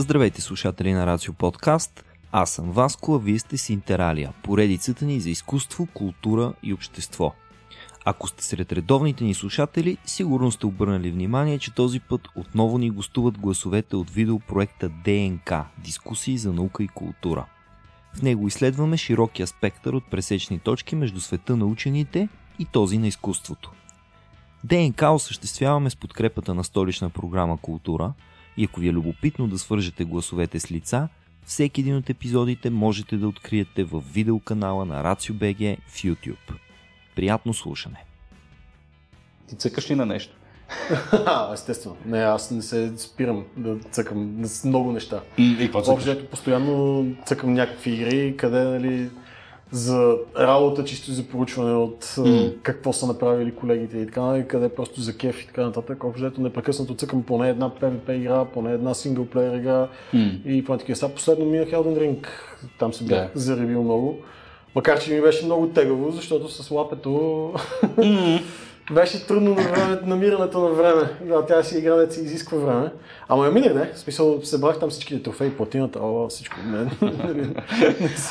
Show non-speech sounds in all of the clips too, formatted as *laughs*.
Здравейте слушатели на Рацио Подкаст. Аз съм Васко, а вие сте с Интералия, поредицата ни за изкуство, култура и общество. Ако сте сред редовните ни слушатели, сигурно сте обърнали внимание, че този път отново ни гостуват гласовете от видеопроекта ДНК – Дискусии за наука и култура. В него изследваме широкия спектър от пресечни точки между света на учените и този на изкуството. ДНК осъществяваме с подкрепата на столична програма Култура и ако ви е любопитно да свържете гласовете с лица, всеки един от епизодите можете да откриете в видеоканала на RACIO.BG в YouTube. Приятно слушане! Ти цъкаш ли на нещо? *laughs* Естествено. Не, аз не се спирам да цъкам с много неща. И какво цъкаш? Общо постоянно цъкам някакви игри, къде нали, за работа, чисто за проучване от mm. какво са направили колегите и така, и къде просто за кеф и така нататък. Общо непрекъснато цъкам поне една PvP игра, поне една синглплеер игра mm. и поне такива. Сега последно минах Elden Ring, там се бях yeah. заребил много. Макар, че ми беше много тегаво, защото с лапето mm. Беше трудно на време, намирането на време. Да, тя си игра, да си изисква време. Ама я минах, не? В смисъл, събрах там всичките трофеи, платината, о, всичко от мен.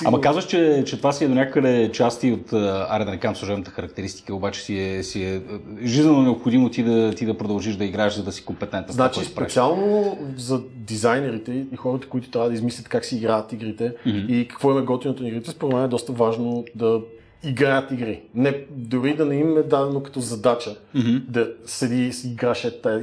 Ама казваш, че, че това си е до някъде части от, аре да не кажам служебната характеристика, обаче си е, си е жизненно необходимо ти да, ти да продължиш да играеш, за да си компетентен. Значи, специално за дизайнерите и хората, които трябва да измислят как си играят игрите mm-hmm. и какво е готиното на игрите, според мен е доста важно да играят игри. Не, дори да не им е дадено като задача mm-hmm. да седи и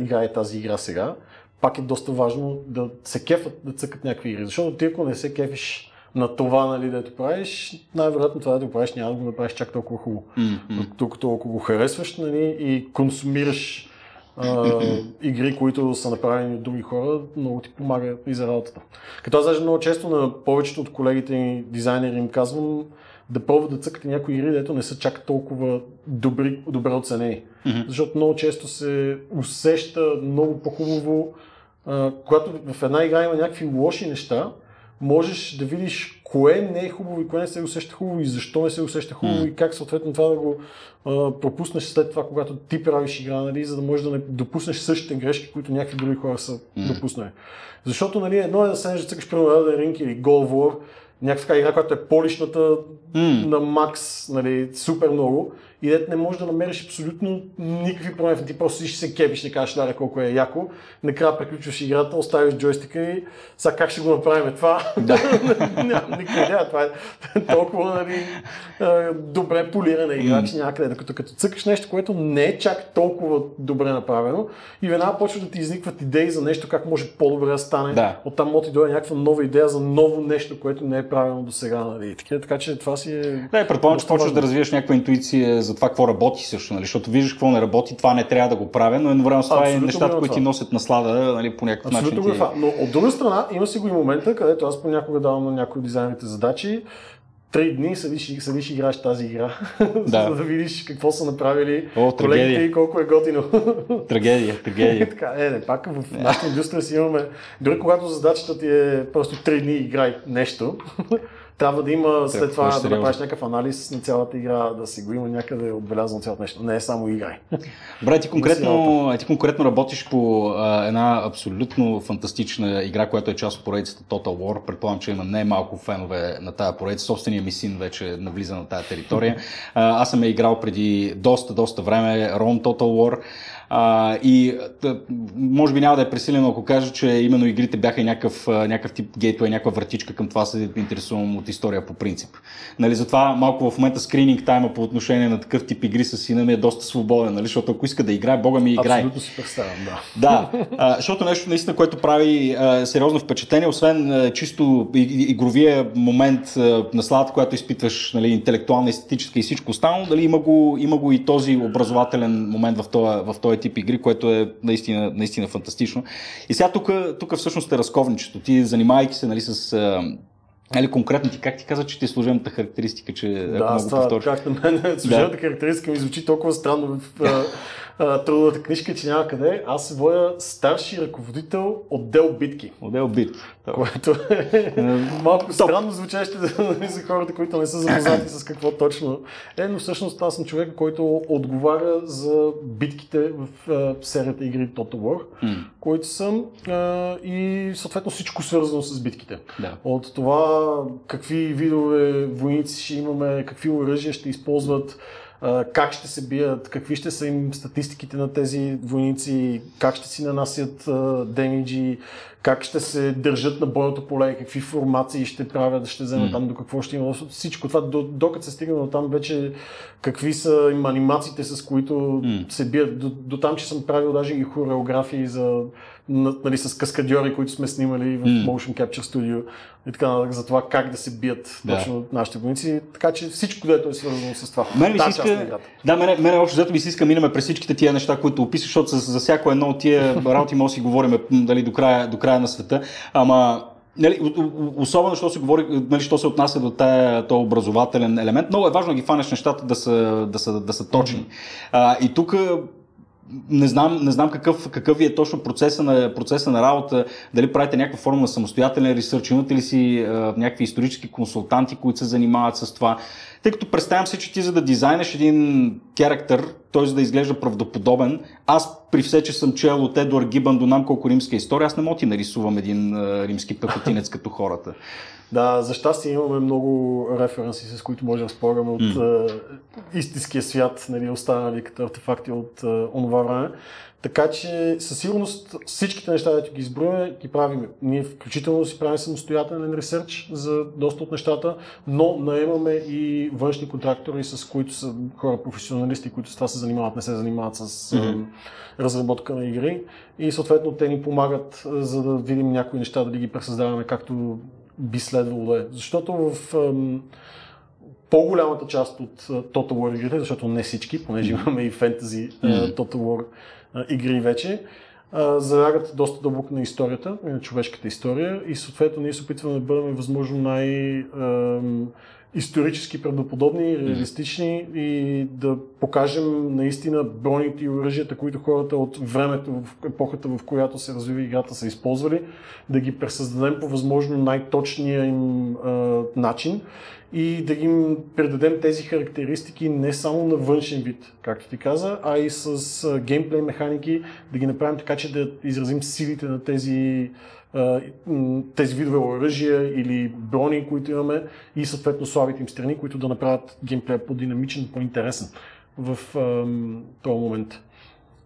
играе тази игра сега, пак е доста важно да се кефат, да цъкат някакви игри. Защото ти ако не се кефиш на това, нали, дето правиш, най-вероятно това да го правиш няма да го направиш чак толкова хубаво. Mm-hmm. Докато ако го харесваш нали, и консумираш а, игри, които са направени от други хора, много ти помага и за работата. Като аз даже много често на повечето от колегите и дизайнери им казвам, да пробват да цъкате някои игри, дето не са чак толкова добри, добре оценени. Mm-hmm. Защото много често се усеща много по-хубаво, а, когато в една игра има някакви лоши неща, можеш да видиш кое не е хубаво и кое не се усеща хубаво и защо не се усеща хубаво mm. и как съответно това да го а, пропуснеш след това, когато ти правиш игра, нали, за да можеш да не допуснеш същите грешки, които някакви други хора са mm. допуснали. Защото нали, едно е да седнеш да цъкаш примерно Elden Ring или God of War, някаква игра, която е полишната mm. на макс, нали, супер много и дете не можеш да намериш абсолютно никакви проблеми. Ти просто си се кепиш, не кажеш, да, колко е яко. Накрая приключваш играта, оставиш джойстика и сега как ще го направим това? Да. *laughs* Нямам никаква идея. Това е толкова нали, добре полирана игра, че някъде. Докато като цъкаш нещо, което не е чак толкова добре направено и веднага почва да ти изникват идеи за нещо, как може по-добре да стане. Да. Оттам може ти дойде някаква нова идея за ново нещо, което не е правилно до сега. Нали. Така, така че това си е. Да, предполагам, че почваш да развиеш някаква интуиция за това какво работи също, нали? защото виждаш какво не работи, това не трябва да го правя, но едновременно с това е нещата, които ти носят наслада нали, по някакъв Абсолютно начин. Ти... Но от друга страна има си го и момента, където аз понякога давам на някои дизайнерите задачи, три дни седиш, седиш играеш тази игра, *laughs* да. за да видиш какво са направили О, колегите и колко е готино. *laughs* Трагедия, трагедия. *laughs* така, е, не, пак в нашата индустрия си имаме, дори когато задачата ти е просто три дни играй нещо, трябва да има след това да направиш някакъв анализ на цялата игра, да си го има някъде отбелязано цялото нещо. Не е само играй. Добре, ти *laughs* конкретно, ти конкретно работиш по а, една абсолютно фантастична игра, която е част от поредицата Total War. Предполагам, че има не малко фенове на тази поредица. Собственият ми син вече навлиза на тази територия. *laughs* А, аз съм е играл преди доста, доста време Rome Total War. А, и тъ, може би няма да е пресилено, ако кажа, че именно игрите бяха и някакъв, някакъв тип гейтвей, някаква вратичка към това се интересувам от история по принцип. Нали, затова малко в момента скрининг тайма по отношение на такъв тип игри с сина ми е доста свободен, нали, защото ако иска да играе, бога ми играе. Абсолютно си представям, да. Да, а, защото нещо наистина, което прави а, сериозно впечатление, освен а, чисто игровия момент а, на славата, която изпитваш, нали, интелектуална, естетическа и всичко останало, дали има го, има го и този образователен момент в този, в този тип игри, което е наистина, наистина фантастично. И сега тук, тук всъщност е разковничето. Ти занимавайки се нали, с Нали, конкретно ти как ти каза, че ти е служебната характеристика, че да, ако мога това, как на мен служебната да. характеристика ми звучи толкова странно в а, трудовата книжка, че няма къде. Аз се водя старши ръководител отдел битки. Отдел битки. Което е, е малко странно звучащо за хората, които не са запознати с какво точно е, но всъщност аз съм човек, който отговаря за битките в серията игри Total War, които са а, и съответно всичко свързано с битките. Да. От това какви видове войници ще имаме, какви оръжия ще използват, как ще се бият, какви ще са им статистиките на тези войници, как ще си нанасят демиджи, как ще се държат на бойното поле, какви формации ще правят, ще вземат mm. там, до какво ще има. Всичко това, докато се стигна до там вече, какви са им анимациите, с които mm. се бият. До, до там, че съм правил даже и хореографии за, нали, с каскадьори, които сме снимали в mm. Motion Capture Studio и така нататък, за това как да се бият да. точно нашите войници. Така че всичко, което е свързано с това. Мен ми иска, да, мене, мене общо взето ми се иска минаме през всичките тия неща, които описваш, защото за, за всяко едно от тия *laughs* работи може да си говорим дали, до, края, до края на света. Ама Нали, особено, що се, говори, нали, що се отнася до този образователен елемент, много е важно да ги фанеш нещата да са, да са, да са точни. А, и тук не знам, не знам какъв, какъв е точно процеса на, процеса на работа, дали правите някаква форма на самостоятелен ресърч, имате ли си а, някакви исторически консултанти, които се занимават с това. Тъй като представям се, че ти за да дизайнеш един характер, той за да изглежда правдоподобен, аз при все, че съм чел от Едуард Гибан до нам колко римска история, аз не мога ти нарисувам един римски пехотинец *laughs* като хората. Да, за щастие имаме много референси, с които можем да спорим от mm. истинския свят, нали, останали като артефакти от а, онова време. Така че със сигурност всичките неща, които ги изброяме, ги правим. Ние включително си правим самостоятелен ресърч за доста от нещата, но наемаме и външни контрактори, с които са хора професионалисти, които с това се занимават, не се занимават с mm-hmm. разработка на игри. И съответно те ни помагат, за да видим някои неща, дали ги пресъздаваме както би следвало да е. Защото в по-голямата част от Total War игрите, защото не всички, понеже имаме и фентази mm. Total War игри вече, залягат доста дълбоко на историята, на човешката история и съответно ние се опитваме да бъдем възможно най- исторически правдоподобни, реалистични и да покажем наистина броните и оръжията, които хората от времето, в епохата, в която се развива играта, са използвали, да ги пресъздадем по възможно най-точния им а, начин и да им предадем тези характеристики не само на външен вид, както ти каза, а и с геймплей механики, да ги направим така, че да изразим силите на тези тези видове оръжия или брони, които имаме и съответно слабите им страни, които да направят геймплея по-динамичен, по-интересен в този момент.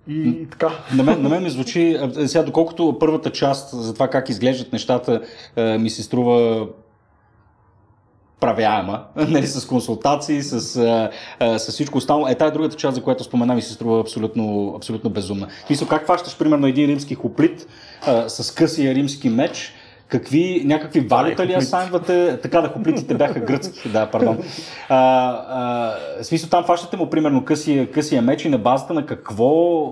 И, така. На мен, на мен ми звучи, сега доколкото първата част за това как изглеждат нещата ми се струва правяема, *laughs* нали, с консултации, с, а, а, с всичко останало. Е, тая другата част, за която спомена, ми се струва абсолютно, абсолютно безумна. Мисля, как фащаш, примерно, един римски хоплит а, с късия римски меч, Какви, някакви валюта ли асайнвате? Така да, хоплитите бяха *laughs* гръцки, да, пардон. А, а, смисъл там фащате му примерно късия, късия меч и на базата на какво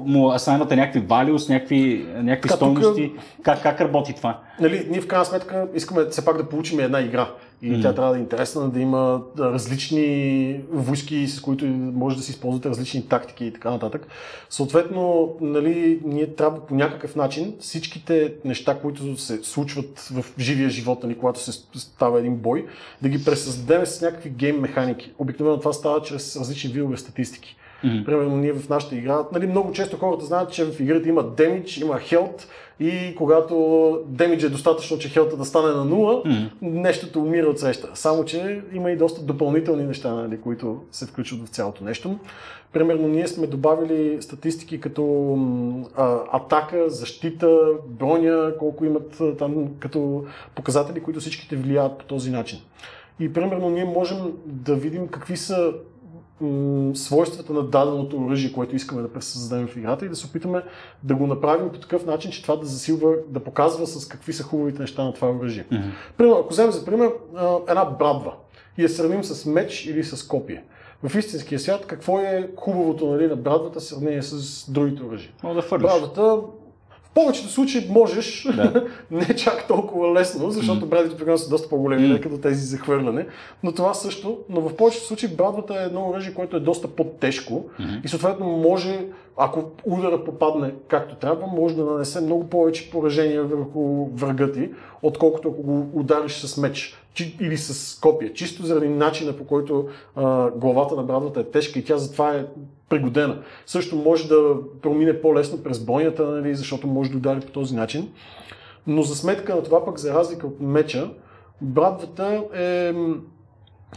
му асайнвате някакви валиус, някакви, някакви стойности? Тук... Как, как работи това? Нали, ние в крайна сметка искаме все пак да получим една игра. И mm. тя трябва да е интересна, да има различни войски, с които може да се използват различни тактики и така нататък. Съответно, нали, ние трябва по някакъв начин всичките неща, които се случват в живия живот, нали, когато се става един бой, да ги пресъздадем с някакви гейм механики. Обикновено това става чрез различни видове статистики. Mm-hmm. Примерно ние в нашата игра, нали, много често хората знаят, че в играта има демидж, има хелт и когато демидж е достатъчно, че хелта да стане на нула, mm-hmm. нещото умира от среща. Само, че има и доста допълнителни неща, нали, които се включват в цялото нещо. Примерно ние сме добавили статистики като а, атака, защита, броня, колко имат там като показатели, които всичките влияят по този начин. И примерно ние можем да видим какви са свойствата на даденото оръжие, което искаме да пресъздадем в играта и да се опитаме да го направим по такъв начин, че това да засилва, да показва с какви са хубавите неща на това оръжие. Mm-hmm. Примерно, ако вземем за пример една брадва и я сравним с меч или с копие. В истинския свят какво е хубавото нали, на брадвата в сравнение с другите оръжия? да Брадвата повечето случаи можеш, да. *laughs* не чак толкова лесно, защото mm. брадвите при са доста по-големи, mm. като тези за хвърляне, но това също, но в повечето случаи брадвата е едно оръжие, което е доста по-тежко mm-hmm. и съответно може, ако удара попадне както трябва, може да нанесе много повече поражения върху врага ти, отколкото ако го удариш с меч. или с копия, чисто заради начина по който а, главата на брадвата е тежка и тя затова е пригодена. Също може да промине по-лесно през бойнята, нали, защото може да удари по този начин. Но за сметка на това пък, за разлика от меча, брадвата е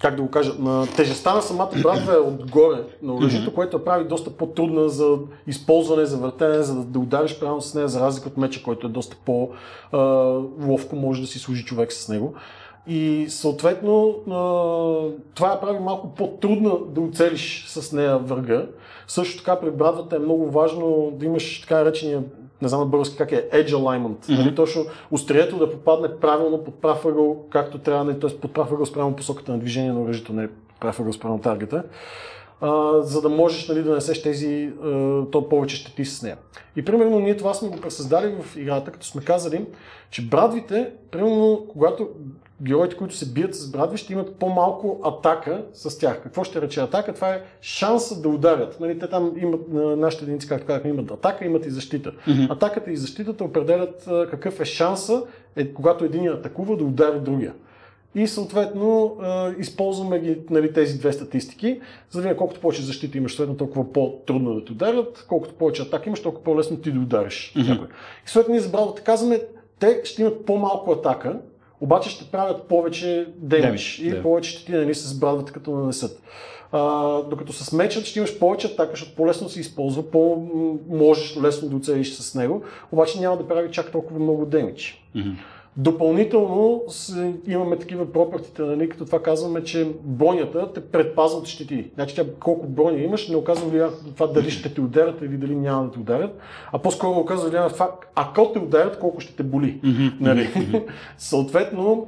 как да го кажа, на тежестта на самата брадва е отгоре на оръжието, което я прави доста по-трудна за използване, за въртене, за да, да удариш правилно с нея, за разлика от меча, който е доста по-ловко, може да си служи човек с него. И съответно това я прави малко по-трудно да оцелиш с нея врага. Също така при брадвата е много важно да имаш така речения не знам на български как е, edge alignment. Mm-hmm. Нали, точно острието да попадне правилно под прав ъгъл, както трябва, нали, т.е. под прав ъгъл спрямо посоката на движение на оръжието, не прав ъгъл спрямо таргета. Uh, за да можеш нали, да несеш тези, uh, то повече щети с нея. И примерно ние това сме го пресъздали в играта, като сме казали, че брадвите, примерно когато героите, които се бият с брадви, ще имат по-малко атака с тях. Какво ще рече атака? Това е шанса да ударят. Нали, те там имат, нашите единици, както казахме, имат атака, имат и защита. Mm-hmm. Атаката и защитата определят какъв е шанса, е, когато един атакува, да удари другия. И съответно използваме ги, нали, тези две статистики, за да видим колкото повече защита имаш, съответно толкова по-трудно да те ударят, колкото повече атака имаш, толкова по-лесно ти да удариш. Mm-hmm. И съответно ние забравяме да казваме, те ще имат по-малко атака, обаче ще правят повече демидж и да. повече ще ти нали, с брадвата като нанесат. А, докато с мечът ще имаш повече атака, защото по-лесно се използва, по-можеш лесно да оцелиш с него, обаче няма да прави чак толкова много демидж. Mm-hmm. Допълнително имаме такива пропъртите, нали, като това казваме, че бронята те предпазва от щити. Значи тя колко броня имаш, не оказва влияние това дали ще те ударят или дали няма да те ударят, а по-скоро оказва влияние на това, ако те ударят, колко ще те боли. Нали? *laughs* Съответно,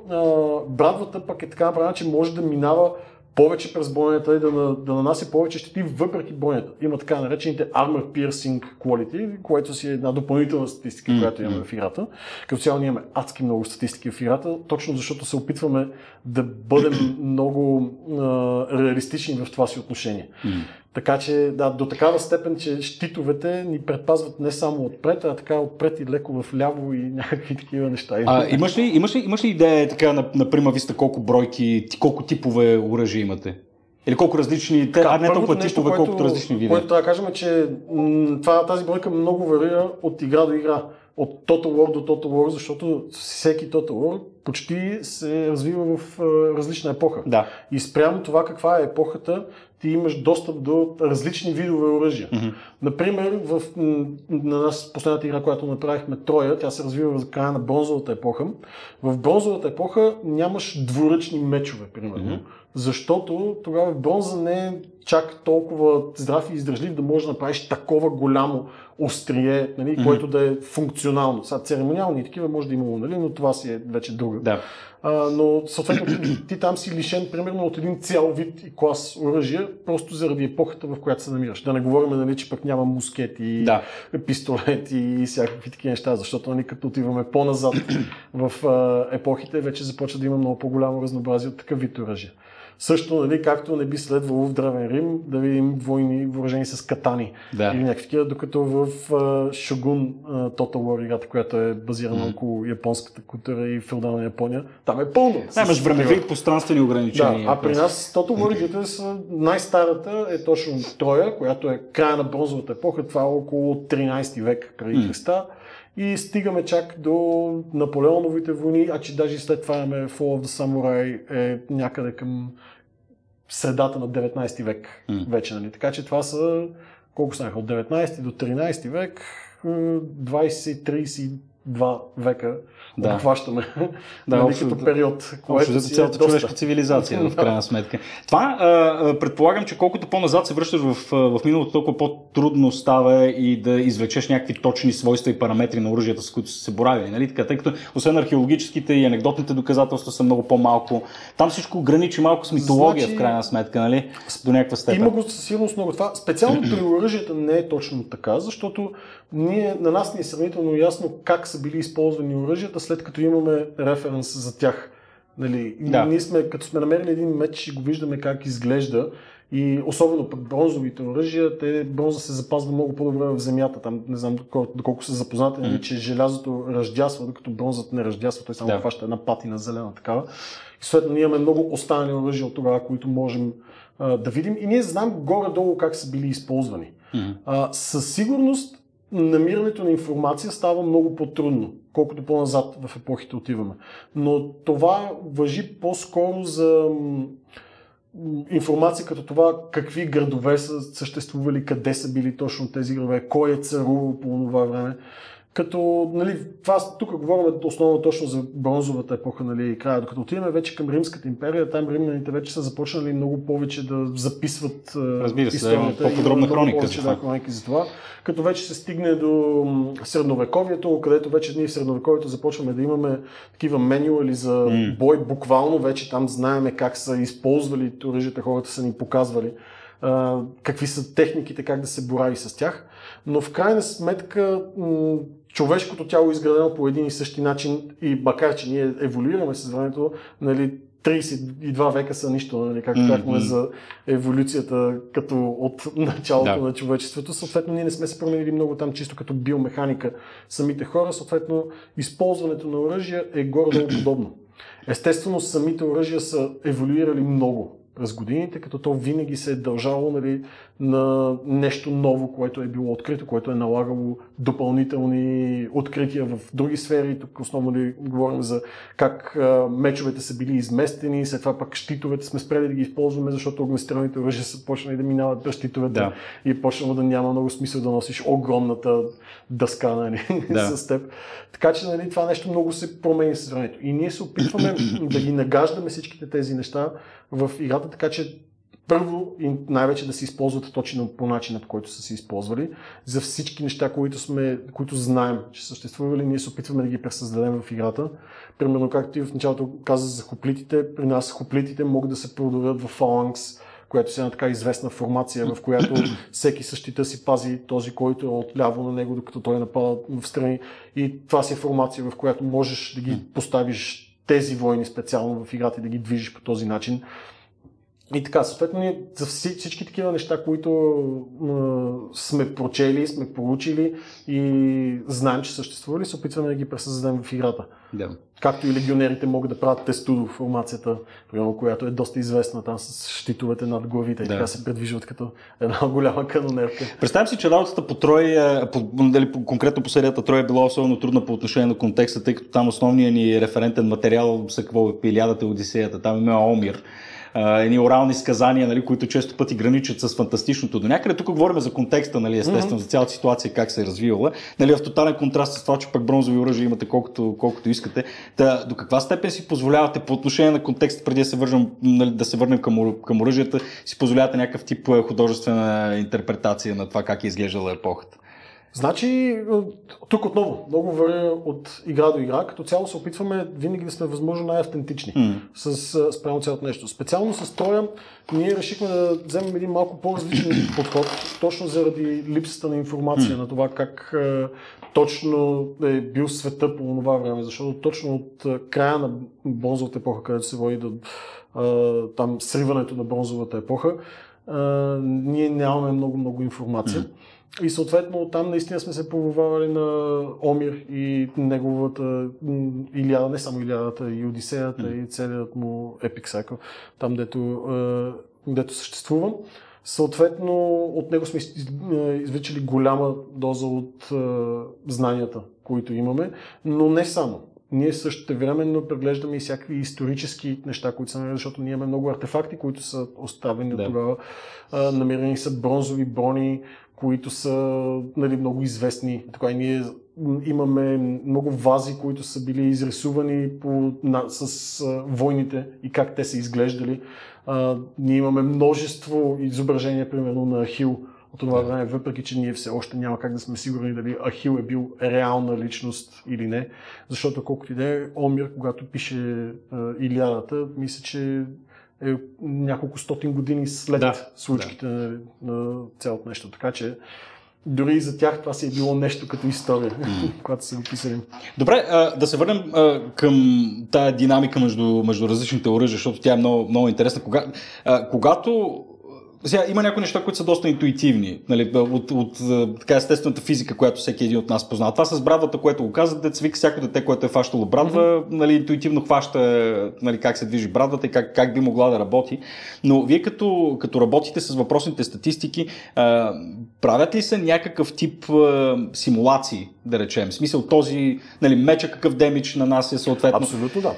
брадвата пък е така направена, че може да минава повече през бойнята и да, да нанася повече щети въпреки бойнята. Има така наречените Armor Piercing Quality, което си е една допълнителна статистика, mm-hmm. която имаме в играта. Като цяло ние имаме адски много статистики в играта, точно защото се опитваме да бъдем *clears throat* много а, реалистични в това си отношение. Mm-hmm. Така че, да, до такава степен, че щитовете ни предпазват не само отпред, а така отпред и леко в ляво и *laughs* някакви такива неща. А, имаш, ли, имаш, ли, имаш ли идея така на, на прима виста колко бройки, колко типове оръжия имате? Или колко различни, така, а не толкова типове, което, колкото различни видове? Което трябва да кажем, че м- това, тази бройка много варира от игра до игра от Total War до Total War, защото всеки Total War почти се развива в различна епоха. Да. И спрямо това каква е епохата, ти имаш достъп до различни видове оръжия. Mm-hmm. Например, в, на нас последната игра, която направихме Троя, тя се развива в края на бронзовата епоха. В бронзовата епоха нямаш двуръчни мечове, примерно. Mm-hmm. Защото тогава бронза не е чак толкова здрав и издръжлив да можеш да направиш такова голямо острие, нали, mm-hmm. което да е функционално. Сега церемониални и такива може да имало, нали, но това си е вече друга. Да. А, но съответно ти, там си лишен примерно от един цял вид и клас оръжия, просто заради епохата, в която се намираш. Да не говорим, нали, че пък няма мускети, да. пистолети и всякакви такива неща, защото нали, като отиваме по-назад в а, епохите, вече започва да има много по-голямо разнообразие от такъв вид оръжия. Също, нали, както не би следвало в Древен Рим да видим войни въоръжени с катани да. или някакви такива, докато в Shogun uh, Total War играта, която е базирана mm. около японската култура и феодална Япония, там е пълно. Да, имаш времеви и пространствени ограничения. Да, а при нас Total War игрите са най-старата е точно Троя, която е края на бронзовата епоха, това е около 13 век преди mm. Христа. И стигаме чак до Наполеоновите войни, а че даже след това имаме Fall of the Samurai е някъде към средата на 19 век mm. вече. Нали? Така че това са, колко станаха, от 19 до 13 век, 20-32 века да. обхващаме *laughs* да, нали, като период. Което за цялата доста... човешка цивилизация, в крайна *laughs* сметка. Това а, предполагам, че колкото по-назад се връщаш в, в миналото, толкова по-трудно става и да извлечеш някакви точни свойства и параметри на оръжията, с които са се боравили. Нали? Така, тъй като освен археологическите и анекдотните доказателства са много по-малко. Там всичко граничи малко с митология, значи... в крайна сметка, нали? до някаква степен. Има го със сигурност много. Това специално при оръжията не е точно така, защото ние, на нас ни е сравнително ясно как са били използвани оръжията, след като имаме референс за тях. Нали, да. Ние сме, като сме намерили един меч и го виждаме как изглежда И особено пък бронзовите оръжия, те бронза се запазва много по-добре в земята. Там не знам доколко, доколко са запознати, mm. че желязото ръждясва, докато бронзът не ръждясва, той само да. хваща една патина зелена такава. И съответно ние имаме много останали оръжия от тогава, които можем а, да видим. И ние знаем горе-долу как са били използвани. Mm-hmm. А, със сигурност намирането на информация става много по-трудно, колкото по-назад в епохите отиваме. Но това въжи по-скоро за информация като това какви градове са съществували, къде са били точно тези градове, кой е царувал по това време. Като, нали, това, тук говорим основно точно за бронзовата епоха, нали, края. Докато отиваме вече към Римската империя, там римляните вече са започнали много повече да записват Разбира се, по-подробна хроника. Повече, да, хроники за това. Като вече се стигне до средновековието, където вече ние в средновековието започваме да имаме такива менюали за mm. бой, буквално вече там знаеме как са използвали оръжията, хората са ни показвали какви са техниките, как да се борави с тях. Но в крайна сметка човешкото тяло е изградено по един и същи начин и макар, че ние еволюираме с времето, нали, 32 века са нищо, нали, както mm-hmm. казахме за еволюцията като от началото да. на човечеството. Съответно, ние не сме се променили много там, чисто като биомеханика самите хора. Съответно, използването на оръжия е горе подобно. Естествено, самите оръжия са еволюирали много през годините, като то винаги се е дължало нали, на нещо ново, което е било открито, което е налагало допълнителни открития в други сфери. Тук основно ли говорим за как а, мечовете са били изместени, след това пък щитовете сме спрели да ги използваме, защото огнестрелните оръжия са почнали да минават през щитовете да. и е почнало да няма много смисъл да носиш огромната дъска нали, да. *laughs* с теб. Така че нали, това нещо много се промени с времето. И ние се опитваме *clears throat* да ги нагаждаме всичките тези неща в играта, така че първо и най-вече да се използват точно по начина, по който са се използвали. За всички неща, които, сме, които знаем, че съществували, ние се опитваме да ги пресъздадем в играта. Примерно, както и в началото каза за хоплитите, при нас хоплитите могат да се продадат в фаланкс, която е една така известна формация, в която *clears throat* всеки същита си пази този, който е отляво на него, докато той напада в страни. И това си е формация, в която можеш да ги поставиш тези войни специално в играта и да ги движиш по този начин. И така, съответно, ние за всички такива неща, които а, сме прочели, сме получили и знаем, че съществували, се опитваме да ги пресъздадем в играта. Да. Както и легионерите могат да правят тестудо формацията, примерно, която е доста известна там с щитовете над главите да. и така се предвижват като една *laughs* голяма канонерка. Представям си, че работата по Трой, по, дали, конкретно по серията Трой е била особено трудна по отношение на контекста, тъй като там основният ни референтен материал са какво е Пилядата, Одисеята, там има Омир едни орални сказания, нали, които често пъти граничат с фантастичното. До някъде тук говорим за контекста, нали, естествено, mm-hmm. за цялата ситуация, как се е развивала. Нали, в тотален контраст с това, че пък бронзови оръжия имате колкото, колкото искате. Та, до каква степен си позволявате по отношение на контекста, преди да се, вържем, нали, да се върнем към, към оръжията, си позволявате някакъв тип художествена интерпретация на това как е изглеждала епохата? Значи, тук отново, много вървя от игра до игра, като цяло се опитваме винаги да сме възможно най-автентични mm. с, спрямо цялото нещо. Специално с Троя ние решихме да вземем един малко по-различен *clears throat* подход, точно заради липсата на информация mm. на това как е, точно е бил света по това време, защото точно от края на бронзовата епоха, където се води до е, там сриването на бронзовата епоха, е, ние нямаме много-много информация. Mm. И съответно там наистина сме се повувавали на Омир и неговата Илиада, не само Илиадата, и Одисеята, mm. и целият му Cycle, там дето, дето съществува. Съответно, от него сме извличали голяма доза от знанията, които имаме, но не само. Ние също времено преглеждаме и всякакви исторически неща, които са, защото ние имаме много артефакти, които са оставени да. от тогава. намерени са бронзови брони, които са нали, много известни. Така и ние имаме много вази, които са били изрисувани по, на, с а, войните и как те са изглеждали. А, ние имаме множество изображения, примерно на Ахил от това време, въпреки че ние все още няма как да сме сигурни дали Ахил е бил реална личност или не. Защото колкото и да е, Омир, когато пише а, Илиадата, мисля, че е няколко стотин години след да, случките да. На, на цялото нещо. Така че дори и за тях това си е било нещо като история, mm. *laughs* когато са писали. Добре, а, да се върнем а, към тая динамика между, между различните оръжия, защото тя е много, много интересна. Кога, а, когато сега, има някои неща, които са доста интуитивни, нали, от, от, от така естествената физика, която всеки един от нас познава. Това с брадвата, което го казват, деца вика всяко дете, което е фащало брадва, mm-hmm. нали, интуитивно хваща нали, как се движи брадвата и как, как би могла да работи. Но вие като, като работите с въпросните статистики, а, правят ли се някакъв тип а, симулации, да речем? В смисъл този нали, меча какъв демидж на нас е съответно? Абсолютно да.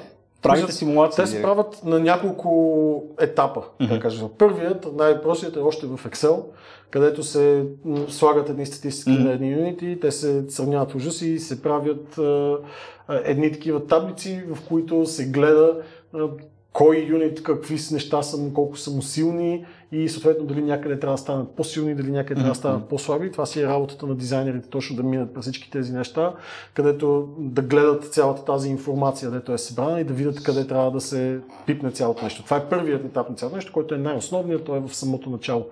Правите симулации? Те се правят на няколко етапа. Mm-hmm. Да. Първият, най-простият е още в Excel, където се слагат едни статистики mm-hmm. на едни юнити, те се сравняват ужаси и се правят а, едни такива таблици, в които се гледа а, кой юнит, какви неща са му, колко са му силни и съответно дали някъде трябва да станат по-силни, дали някъде трябва да станат по-слаби. Това си е работата на дизайнерите, точно да минат през всички тези неща, където да гледат цялата тази информация, където е събрана и да видят къде трябва да се пипне цялото нещо. Това е първият етап на цялото нещо, който е най-основният, той е в самото начало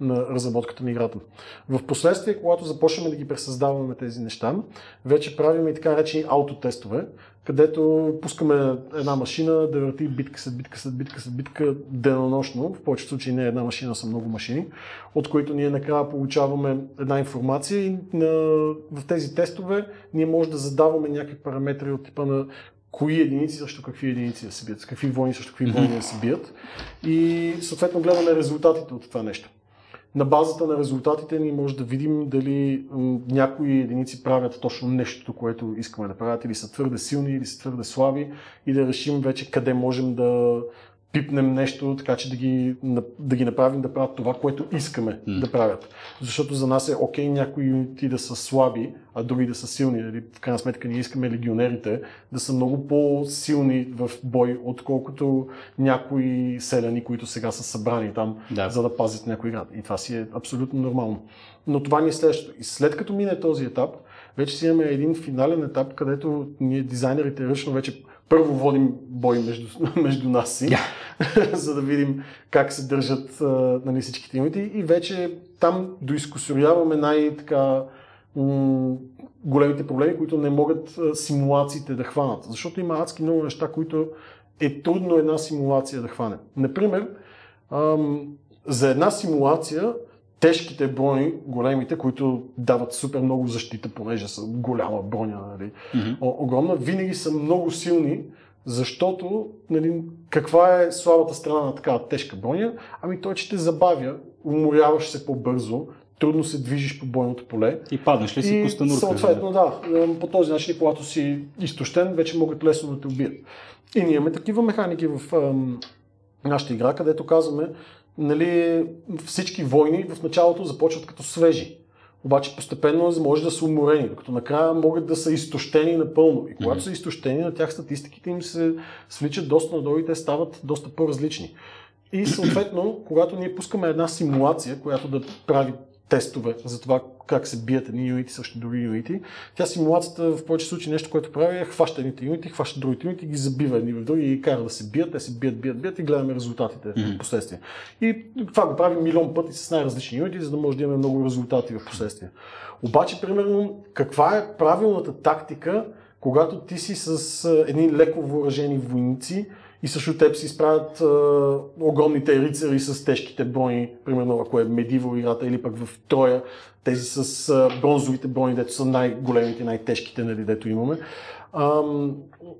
на разработката на играта. В последствие, когато започнем да ги пресъздаваме тези неща, вече правим и така речени аутотестове, където пускаме една машина да върти битка след битка след битка след битка денонощно. В повечето случаи не е една машина, са много машини, от които ние накрая получаваме една информация и на, в тези тестове ние може да задаваме някакви параметри от типа на кои единици срещу какви единици да се бият, с какви войни срещу какви войни да се бият. И съответно гледаме резултатите от това нещо на базата на резултатите ни може да видим дали някои единици правят точно нещото, което искаме да правят, или са твърде силни, или са твърде слаби, и да решим вече къде можем да пипнем нещо, така че да ги, да ги направим да правят това, което искаме mm. да правят. Защото за нас е окей някои юнити да са слаби, а други да са силни. Нали? В крайна сметка ние искаме легионерите да са много по-силни в бой, отколкото някои селяни, които сега са събрани там, да. за да пазят някой град. И това си е абсолютно нормално. Но това ни е следващото. И след като мине този етап, вече си имаме един финален етап, където ние дизайнерите ръчно вече първо водим бой между, *laughs* между нас си, yeah. *laughs* за да видим как се държат нали, всичките имити и вече там доискусоряваме най-така м- големите проблеми, които не могат симулациите да хванат. Защото има адски много неща, които е трудно една симулация да хване. Например, ам, за една симулация тежките брони, големите, които дават супер много защита, понеже са голяма броня, нали, mm-hmm. огромна, винаги са много силни, защото нали, каква е слабата страна на такава тежка броня? Ами той, че те забавя, уморяваш се по-бързо, трудно се движиш по бойното поле. И паднеш ли си костанурка? Съответно, да. По този начин, когато си изтощен, вече могат лесно да те убият. И ние имаме такива механики в ам, нашата игра, където казваме, нали, всички войни в началото започват като свежи. Обаче постепенно може да са уморени, докато накрая могат да са изтощени напълно. И когато mm-hmm. са изтощени, на тях статистиките им се свличат доста надолу и те стават доста по-различни. И съответно, когато ние пускаме една симулация, която да прави тестове за това как се бият едни юнити срещу други юнити. Тя симулацията в повече случаи нещо, което прави е хваща едните юнити, хваща другите юнити, ги забива едни в други и кара да се бият, те се бият, бият, бият и гледаме резултатите mm-hmm. в последствие. И това го прави милион пъти с най-различни юнити, за да може да имаме много резултати в последствие. Обаче, примерно, каква е правилната тактика, когато ти си с едни леко въоръжени войници, и също теб си изправят а, огромните рицари с тежките брони, примерно ако е Медиво играта или пък в Троя, тези с а, бронзовите брони, дето са най-големите, най-тежките, нали, дето имаме. А,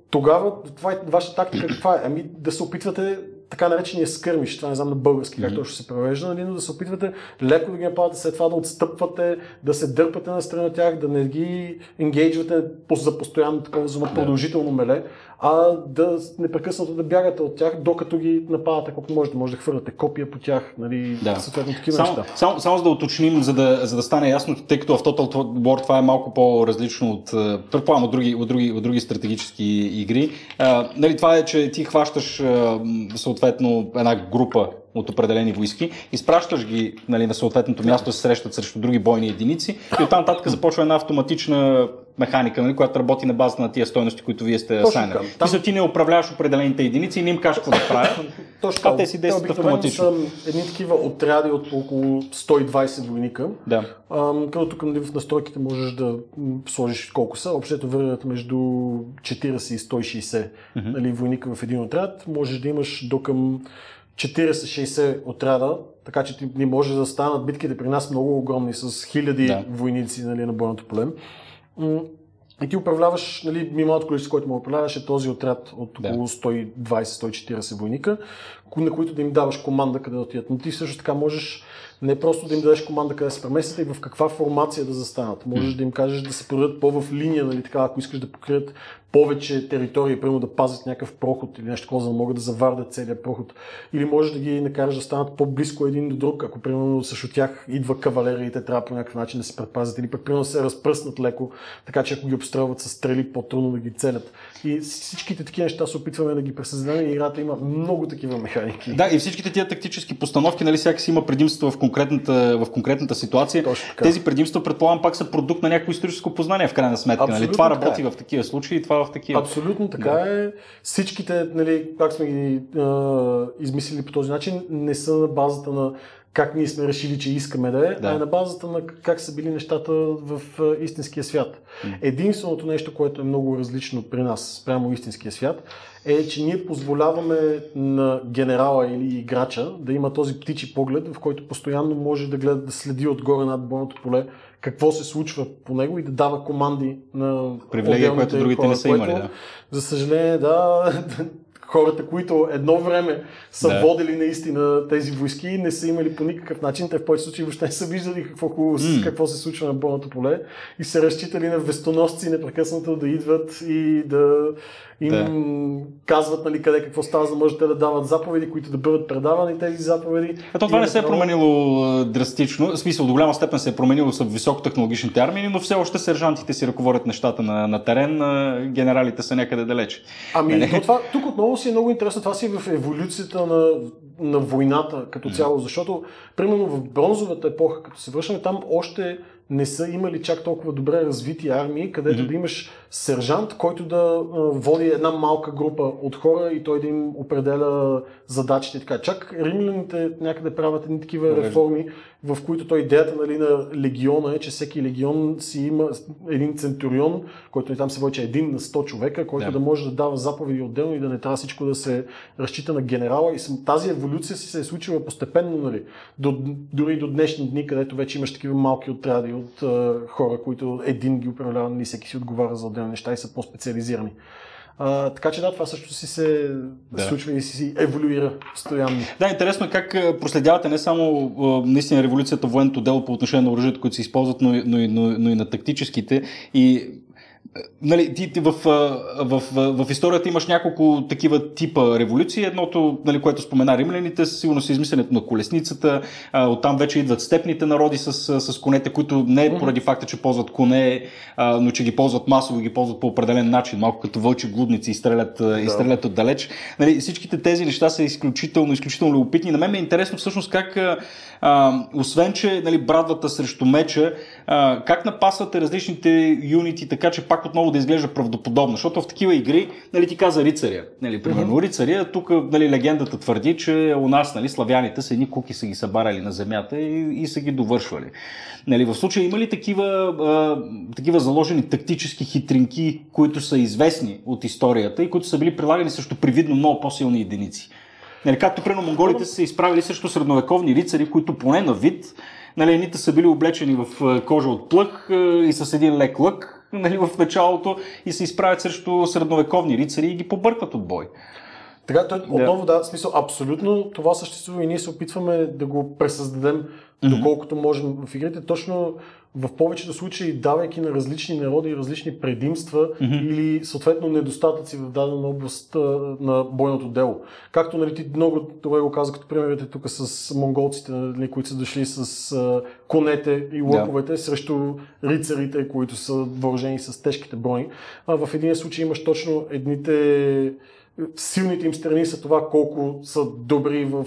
тогава, това е вашата тактика каква е? Ами да се опитвате така наречения скърмиш, това не знам на български как точно се превежда, нали, но да се опитвате леко да ги нападате, след това да отстъпвате, да се дърпате на страна тях, да не ги енгейджвате за постоянно такова за продължително меле, а да непрекъснато да бягате от тях, докато ги нападате колко можете. Може да хвърляте копия по тях, нали, да. съответно такива само, неща. Само, само за да уточним, за да, за да стане ясно, тъй като в Total War това е малко по-различно от, предполагам, от други, от други, от други стратегически игри. А, нали, това е, че ти хващаш съответно една група от определени войски, изпращаш ги нали, на съответното място да се срещат срещу други бойни единици и оттам нататък започва една автоматична механика, нали, която работи на базата на тия стойности, които вие сте асайнали. Там... Ти не управляваш определените единици и не им кажеш какво да правят. Точно. А те си действат автоматично. са едни такива отряди от около 120 войника. Да. като тук нали, в настройките можеш да сложиш колко са. Общото вървят между 40 и 160 mm-hmm. нали, войника в един отряд. Можеш да имаш до към 40-60 отряда, така че не може да станат битките при нас много огромни с хиляди да. войници нали, на бойното поле. И ти управляваш, нали, минималното количество, което му управляваш е този отряд от около 120-140 войника, на които да им даваш команда къде да отидат. Но ти също така можеш не просто да им дадеш команда къде се преместят и в каква формация да застанат. Можеш да им кажеш да се продадат по-в линия, нали, така, ако искаш да покрият повече територии, примерно да пазят някакъв проход или нещо такова, за да могат да завардят целият проход. Или можеш да ги накараш да станат по-близко един до друг, ако примерно срещу тях идва кавалерия и те трябва по някакъв начин да се предпазят. Или пък примерно се разпръснат леко, така че ако ги обстрелват с стрели, по-трудно да ги целят. И всичките такива неща се опитваме да ги пресъздадем и играта има много такива механики. Да, и всичките тия тактически постановки, нали, всяка си има предимства в конкретната, в конкретната ситуация. Тези предимства, предполагам, пак са продукт на някакво историческо познание, в крайна сметка. нали? Това работи е. в такива случаи, това в такива. Абсолютно така да. е. Всичките, нали, как сме ги а, измислили по този начин, не са на базата на как ние сме решили, че искаме да е, да. а е на базата на как са били нещата в истинския свят. Единственото нещо, което е много различно при нас, спрямо истинския свят, е, че ние позволяваме на генерала или играча да има този птичи поглед, в който постоянно може да гледа, да следи отгоре над бойното поле какво се случва по него и да дава команди на Привилегия, която другите хора, не са имали, да. За съжаление, да, *laughs* хората, които едно време са да. водили наистина тези войски, не са имали по никакъв начин. Те в повече случаи въобще не са виждали какво, mm. какво се случва на бойното поле и са разчитали на вестоносци непрекъснато да идват и да им да. казват нали, къде какво става, за да можете да дават заповеди, които да бъдат предавани тези заповеди. А то това не се е променило драстично. В смисъл, до голяма степен се е променило с високотехнологичните армии, но все още сержантите си ръководят нещата на, на терен, генералите са някъде далеч. Ами, нали? това, тук отново си е много интересно. Това си е в еволюцията на, на войната като цяло, защото, примерно в бронзовата епоха, като се връщаме там, още не са имали чак толкова добре развити армии, където mm-hmm. да имаш сержант, който да води една малка група от хора и той да им определя задачите. Така. Чак римляните някъде правят едни такива реформи, в които той идеята нали, на легиона е, че всеки легион си има един центурион, който и там се води, един на 100 човека, който да. да може да дава заповеди отделно и да не трябва всичко да се разчита на генерала. И тази еволюция си се е случила постепенно, нали, до, дори до днешни дни, където вече имаш такива малки отряди от uh, хора, които един ги управлява, нали, всеки си отговаря за отделни неща и са по-специализирани. А, така че да, това също си се да. случва и си еволюира постоянно. Да, интересно е как проследявате не само наистина революцията военното дело по отношение на оръжието, които се използват, но, но, но, но и на тактическите. И Нали, ти, ти в, в, в, в историята имаш няколко такива типа революции. Едното, нали, което спомена римляните, сигурно си измисленето на колесницата. А, оттам вече идват степните народи с, с конете, които не е поради факта, че ползват коне, а, но че ги ползват масово ги ползват по определен начин, малко като вълчи глудници и стрелят, да. и стрелят отдалеч. Нали, всичките тези неща са изключително, изключително любопитни. На мен е интересно всъщност как, а, освен че нали, брадвата срещу меча, а, как напасвате различните юнити, така че пак отново да изглежда правдоподобно, защото в такива игри, нали, ти каза рицаря, нали, примерно mm-hmm. рицаря, тук нали, легендата твърди, че у нас нали, славяните са едни куки са ги събарали на земята и, и са ги довършвали. Нали, в случая има ли такива, а, такива заложени тактически хитринки, които са известни от историята и които са били прилагани срещу привидно много по-силни единици? Нали, както примерно монголите са се изправили срещу средновековни рицари, които поне на вид нали, едните са били облечени в кожа от плъх и с един лек лък *laughs* нали, в началото и се изправят срещу средновековни рицари и ги побъркват от бой. Така, той, отново да, в смисъл, абсолютно това съществува и ние се опитваме да го пресъздадем mm-hmm. доколкото можем в игрите. Точно в повечето случаи, давайки на различни народи различни предимства mm-hmm. или съответно недостатъци в дадена област на бойното дело. Както нали, ти много добре го каза, като примерите тук с монголците, нали, които са дошли с а, конете и лъковете yeah. срещу рицарите, които са въоръжени с тежките брони. А, в един случай имаш точно едните силните им страни са това колко са добри в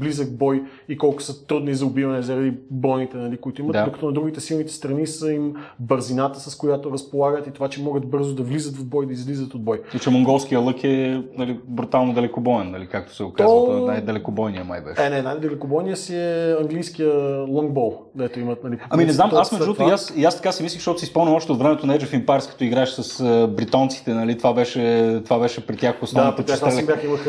близък бой и колко са трудни за убиване заради бойните, нали, които имат, да. докато на другите силните страни са им бързината, с която разполагат и това, че могат бързо да влизат в бой, да излизат от бой. И че монголския лък е нали, брутално далекобоен, нали, както се оказва. То... Най-далекобойния май беше. Е, не, най-далекобойния си е английския лонгбол, дето имат. Нали, ами не знам, аз между другото, и аз, аз така си мислих, защото си спомням още от времето на Age of Empires, като играеш с бритонците, нали, това беше, това беше при тях основната да, част. Да, бях имах.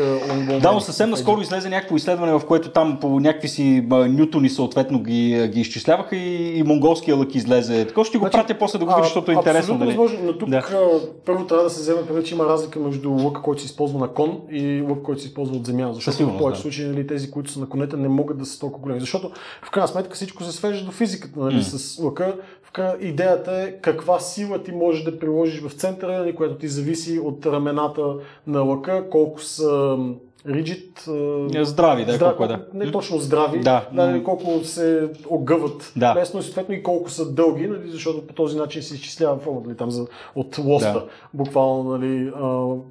Да, но съвсем наскоро излезе някакво изследване, в което там по някакви си нютони съответно ги, ги изчисляваха и, и монголския лък излезе. Така ще го значи, пратя после да го видиш, защото е интересно. Възможно, но тук да. първо трябва да се вземе предвид, че има разлика между лъка, който се използва на кон и лък, който се използва от земя. Защото в повечето да. случаи нали, тези, които са на конете, не могат да са толкова големи. Защото в крайна сметка всичко се свежда до физиката нали, mm. с лъка. Идеята е каква сила ти можеш да приложиш в центъра, нали, което ти зависи от рамената на лъка, колко са Риджит. Здрави, да, здрави, колко е, да. Не точно здрави, да. нали, колко се огъват да. лесно и съответно и колко са дълги, нали, защото по този начин се изчислява формата нали, там за, от лоста, да. буквално нали,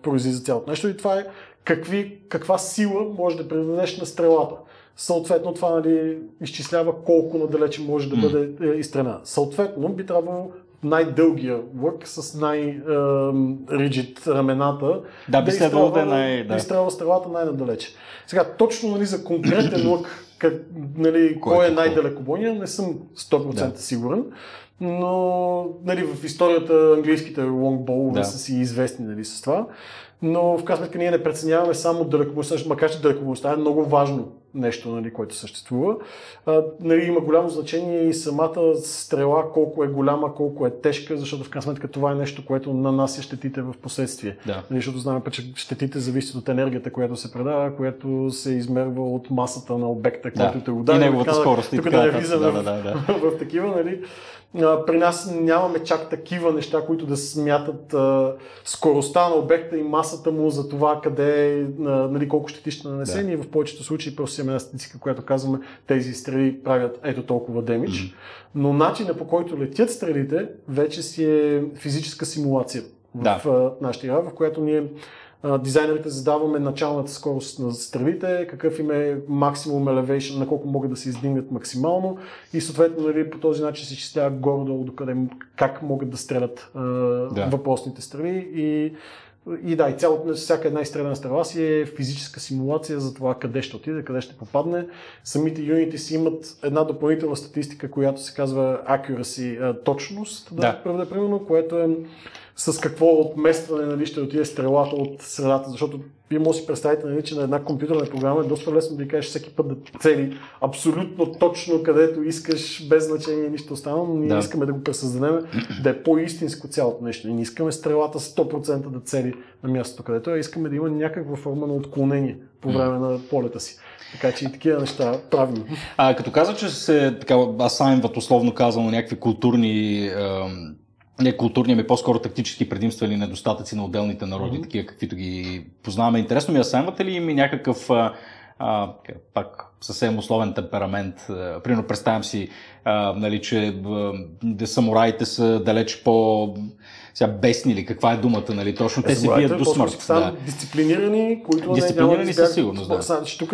произлиза цялото нещо. И това е какви, каква сила може да придадеш на стрелата. Съответно, това нали, изчислява колко надалече може да бъде mm. изстрена. Съответно, би трябвало най-дългия лък с най-риджит рамената. Да, би следвало да е най... Да. изстрелва стрелата най-надалече. Сега, точно нали, за конкретен лък, как, нали, кой, кой е най-далекобойния, не съм 100% да. сигурен. Но нали, в историята английските лонгболове да. са си известни нали, с това но в крайна сметка ние не преценяваме само далекомощта, макар че далекомощта е много важно нещо, нали, което съществува. А, нали, има голямо значение и самата стрела, колко е голяма, колко е тежка, защото в крайна сметка това е нещо, което нанася щетите в последствие. Да. Нали, защото знаем, че щетите зависят от енергията, която се предава, която се измерва от масата на обекта, който да. те удари. И неговата скорост. Тук да не влизаме да, да, да, да. в, *laughs* в такива, нали, при нас нямаме чак такива неща, които да смятат скоростта на обекта и масата му за това къде нали, колко щети ще нанесени. Да. В повечето случаи просто имаме една статистика, която казваме тези стрели правят ето толкова демидж. Mm-hmm. Но начинът по който летят стрелите вече си е физическа симулация в да. нашата игра, в която ние дизайнерите задаваме началната скорост на стрелите, какъв им е максимум elevation, на колко могат да се издигнат максимално и съответно нали, по този начин се изчислява горе-долу докъде, как могат да стрелят да. въпросните стрели и и да, и цялото, всяка една изстреляна стрела си е физическа симулация за това къде ще отиде, къде ще попадне. Самите юнити си имат една допълнителна статистика, която се казва accuracy, точност, да, да. примерно, което е с какво отместване нали, ще отиде стрелата от средата, защото вие може да си представите, нали, че на една компютърна програма е доста лесно да кажеш всеки път да цели абсолютно точно където искаш, без значение нищо останало, но ние да. искаме да го пресъздадем да е по-истинско цялото нещо. И не искаме стрелата 100% да цели на мястото където е, искаме да има някаква форма на отклонение по време на полета си. Така че и такива неща правим. А като каза, че се така, асайнват условно казано някакви културни не културни, ами по-скоро тактически предимства или недостатъци на отделните народи, mm-hmm. такива каквито ги познаваме. Интересно ми е, асаймвате ли ми някакъв а, пак съвсем условен темперамент. Примерно представям си, а, нали, че а, самураите са далеч по сега бесни или каква е думата, нали? Точно те се бият до смърт. Да. Дисциплинирани, които дисциплинирани не със сигурност, да. Тук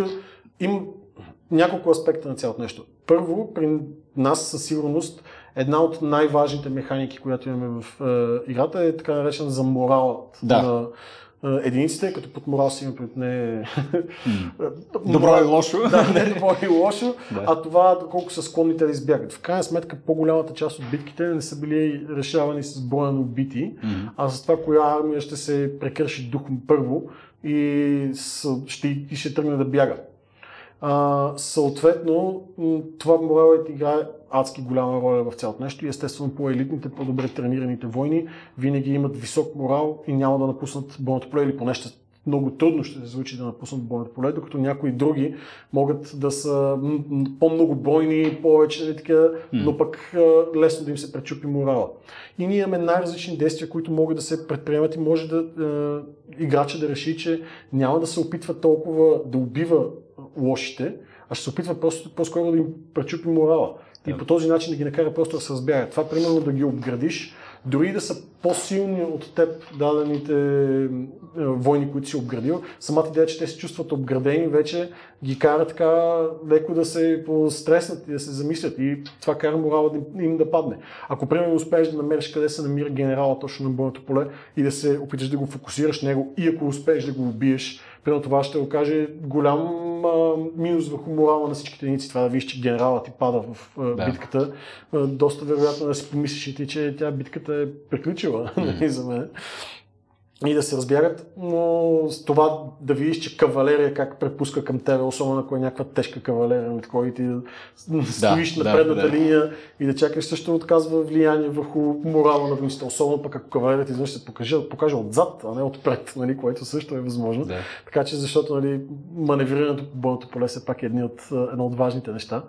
има няколко аспекта на цялото нещо. Първо, при нас със сигурност една от най-важните механики, която имаме в е, играта е така наречена за моралът да. на е, единиците, като под морал си има пред не... добро и лошо. да, не добро и лошо, да. а това колко са склонни те да избягат. В крайна сметка по-голямата част от битките не са били решавани с броя на убити, mm-hmm. а с това коя армия ще се прекърши дух първо и ще, и ще тръгне да бяга. А, съответно, това моралът играе адски голяма роля в цялото нещо и естествено по-елитните, по-добре тренираните войни винаги имат висок морал и няма да напуснат бойното поле или поне ще много трудно ще се звучи да напуснат бойното поле, докато някои други могат да са по-много бойни, повече, не така, но пък лесно да им се пречупи морала. И ние имаме най-различни действия, които могат да се предприемат и може да е, играча да реши, че няма да се опитва толкова да убива лошите, а ще се опитва просто по-скоро да им пречупи морала. И по този начин да ги накара просто да се разбягат. Това, примерно, да ги обградиш дори да са по-силни от теб дадените войни, които си обградил, самата идея, че те се чувстват обградени, вече ги кара така леко да се постреснат и да се замислят и това кара морала да им да падне. Ако примерно успееш да намериш къде се намира генерала точно на бойното поле и да се опиташ да го фокусираш него и ако успееш да го убиеш, Примерно това ще окаже голям а, минус върху морала на всичките единици. Това да видиш, че генералът ти пада в а, да. битката. А, доста вероятно да си помислиш и ти, че тя битката е приключила mm. *laughs* за мен и да се разбягат, но с това да видиш, че кавалерия как препуска към тебе, особено ако е някаква тежка кавалерия, над кой ти да, стоиш на предната да, да. линия и да чакаш също отказва влияние върху морала на войниците, особено пък ако кавалерията изведнъж се покаже, покаже отзад, а не отпред, нали, което също е възможно. Да. Така че защото нали, маневрирането по бойното поле е пак едни от, едно от важните неща.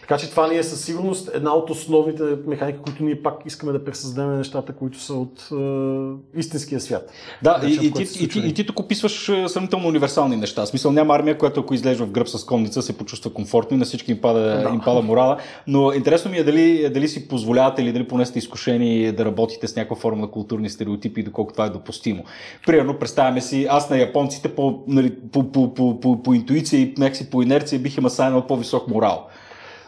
Така че това ни е със сигурност една от основните механики, които ние пак искаме да пресъздадем нещата, които са от е, истинския свят. Да, и, и, ти, и, ти, и ти тук описваш е, сравнително универсални неща. В смисъл няма армия, която ако излезе в гръб с конница, се почувства комфортно и на всички им пада, да. им пада морала. Но интересно ми е дали, дали си позволявате или дали поне сте изкушени да работите с някаква форма на културни стереотипи, доколко това е допустимо. Примерно, представяме си, аз на японците по, нали, по, по, по, по, по интуиция и някакси по инерция бих им асайнал по-висок морал.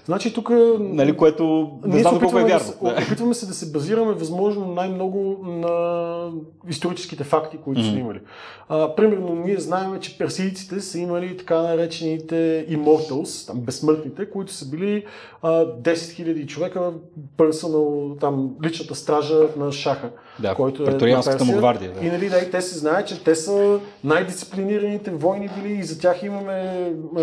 Значи тук... Нали, което не знам колко е вярно. Да опитваме се да се базираме възможно най-много на историческите факти, които mm-hmm. са имали. А, примерно, ние знаем, че персийците са имали така наречените immortals, там, безсмъртните, които са били а, 10 000 човека, персонал, там, личната стража на шаха. Да, който е на му гвардия. Да. И нали, да, и те се знаят, че те са най-дисциплинираните войни били и за тях имаме а,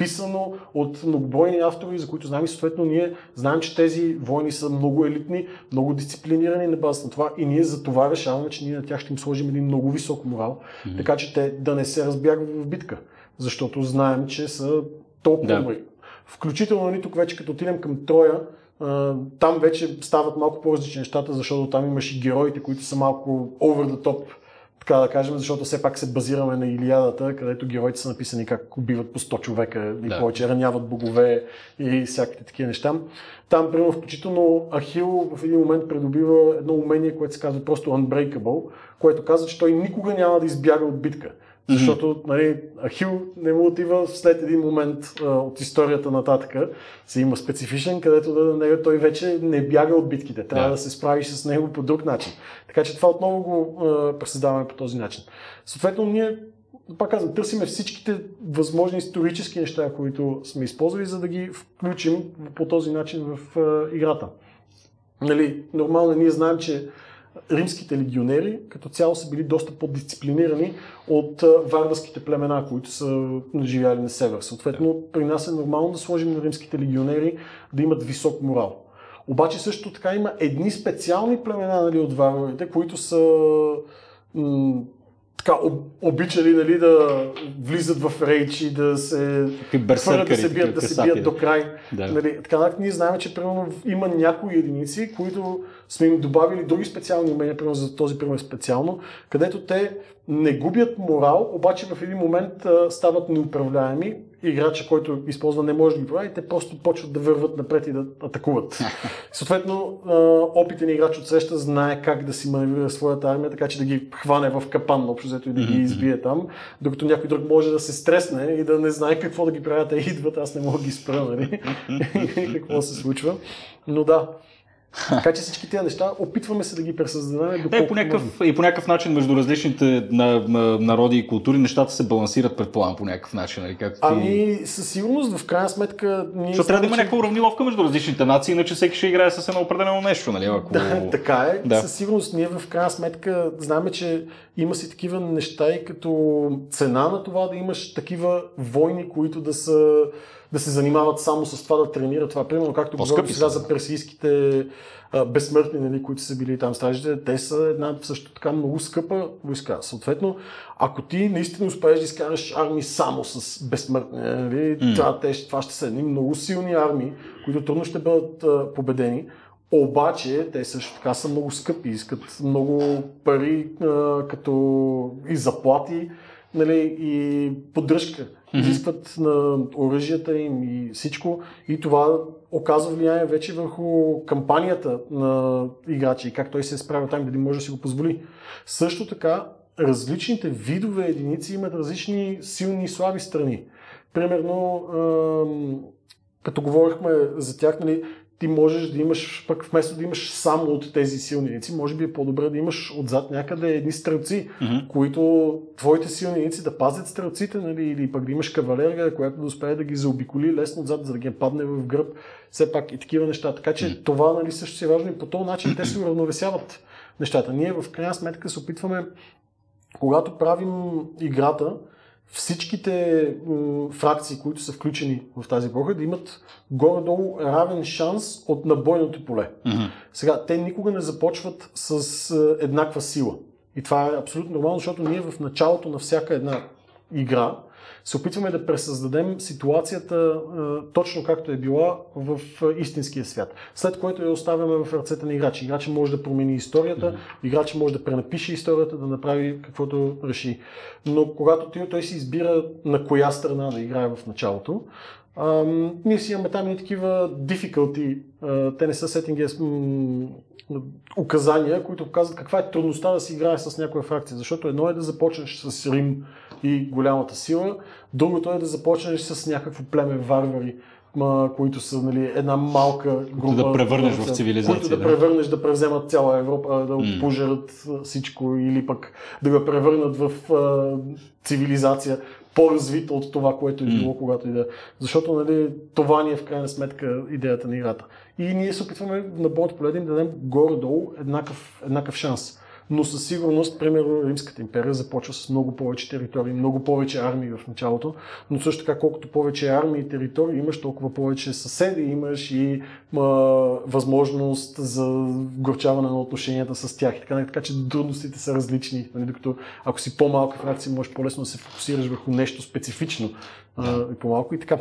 писано от многобройни автори, за които знаем и съответно ние знаем, че тези войни са много елитни, много дисциплинирани на база на това и ние за това решаваме, че ние на тях ще им сложим един много висок морал, mm-hmm. така че те да не се разбягат в битка, защото знаем, че са толкова да. добри. Включително нали, тук вече като отидем към Троя, там вече стават малко по-различни нещата, защото там имаш и героите, които са малко over the top така да кажем, защото все пак се базираме на Илиадата, където героите са написани как убиват по 100 човека и да. повече раняват богове и всякакви такива неща. Там, примерно, включително Ахил в един момент придобива едно умение, което се казва просто Unbreakable, което казва, че той никога няма да избяга от битка. Защото нали, Ахил не му отива след един момент а, от историята нататък, си има специфичен, където да, не, той вече не бяга от битките. Трябва yeah. да се справиш с него по друг начин. Така че това отново го а, пресъздаваме по този начин. Съответно, ние, пак казвам, търсиме всичките възможни исторически неща, които сме използвали, за да ги включим по този начин в а, играта. Нали, нормално ние знаем, че римските легионери като цяло са били доста по-дисциплинирани от варварските племена, които са живяли на север. Съответно, при нас е нормално да сложим на римските легионери да имат висок морал. Обаче също така има едни специални племена нали, от варварите, които са м- така обичали нали, да влизат в рейчи, да се хвърлят, да се бият, да се бият до край. Да. Нали, така, ние знаем, че примерно има някои единици, които сме им добавили други специални умения, примерно за този пример специално, където те не губят морал, обаче в един момент а, стават неуправляеми. Играча, който използва, не може да ги прави, те просто почват да върват напред и да атакуват. *laughs* Съответно, опитен играч от среща знае как да си маневрира своята армия, така че да ги хване в капан, общо взето и да ги избие там, докато някой друг може да се стресне и да не знае какво да ги правят, те идват, аз не мога да ги спра, нали? *laughs* *laughs* какво се случва. Но да, така че всички тези неща опитваме се да ги пресъздадем. Е, по някакъв, и по някакъв начин между различните на, на, народи и култури нещата се балансират, предполагам, по някакъв начин. Нали? Както ти... Ами, със сигурност, в крайна сметка. Ние Защото трябва да има че... някаква уравниловка между различните нации, иначе всеки ще играе с едно определено нещо. Нали? Ако... Да, така е. Да. Със сигурност, ние в крайна сметка знаем, че има си такива неща и като цена на това да имаш такива войни, които да са да се занимават само с това да тренират това. Примерно, както говорим сега за персийските а, безсмъртни, нали, които са били там стражите, те са една също така много скъпа войска. Съответно, ако ти наистина успееш да изкараш армии само с безсмъртни, нали, mm. това, те, това ще са едни много силни армии, които трудно ще бъдат а, победени. Обаче те също така са много скъпи, искат много пари а, като и заплати нали, и поддръжка. Изискват на оръжията им и всичко. И това оказва влияние вече върху кампанията на играчи и как той се е там, дали може да си го позволи. Също така, различните видове единици имат различни силни и слаби страни. Примерно, като говорихме за тях, нали, ти можеш да имаш, пък вместо да имаш само от тези силни единици, може би е по-добре да имаш отзад някъде едни стрелци, mm-hmm. които твоите силни единици да пазят стрелците, нали, или пък да имаш кавалерия, която да успее да ги заобиколи лесно отзад, за да ги падне в гръб, все пак и такива неща. Така че mm-hmm. това нали, също си е важно и по този начин те се уравновесяват нещата. Ние в крайна сметка се опитваме, когато правим играта, всичките фракции, които са включени в тази проха, да имат горе-долу равен шанс от набойното поле. Mm-hmm. Сега, те никога не започват с е, еднаква сила. И това е абсолютно нормално, защото ние в началото на всяка една игра се опитваме да пресъздадем ситуацията точно както е била в истинския свят. След което я оставяме в ръцете на играчи. Играчи може да промени историята, играчи може да пренапише историята, да направи каквото реши. Но когато той, той си избира на коя страна да играе в началото, Uh, ние си имаме там и такива difficulty, uh, те не са сетинги, указания, които показват каква е трудността да си играе с някоя фракция. Защото едно е да започнеш с Рим и голямата сила, другото е да започнеш с някакво племе варвари, които са нали, една малка група. Да превърнеш в цивилизация. Които да, да превърнеш да превземат цяла Европа, да mm. пожерат всичко или пък да го превърнат в а, цивилизация по-развита от това, което е било, mm. когато и да. Защото нали, това ни е в крайна сметка идеята на играта. И ние се опитваме на Бонт поле да им дадем горе-долу еднакъв, еднакъв шанс но със сигурност, примерно, Римската империя започва с много повече територии, много повече армии в началото, но също така, колкото повече армии и територии имаш, толкова повече съседи имаш и ма, възможност за горчаване на отношенията с тях. И така, така че трудностите са различни. Нали, докато ако си по-малка фракция, можеш по-лесно да се фокусираш върху нещо специфично а, и по-малко и така.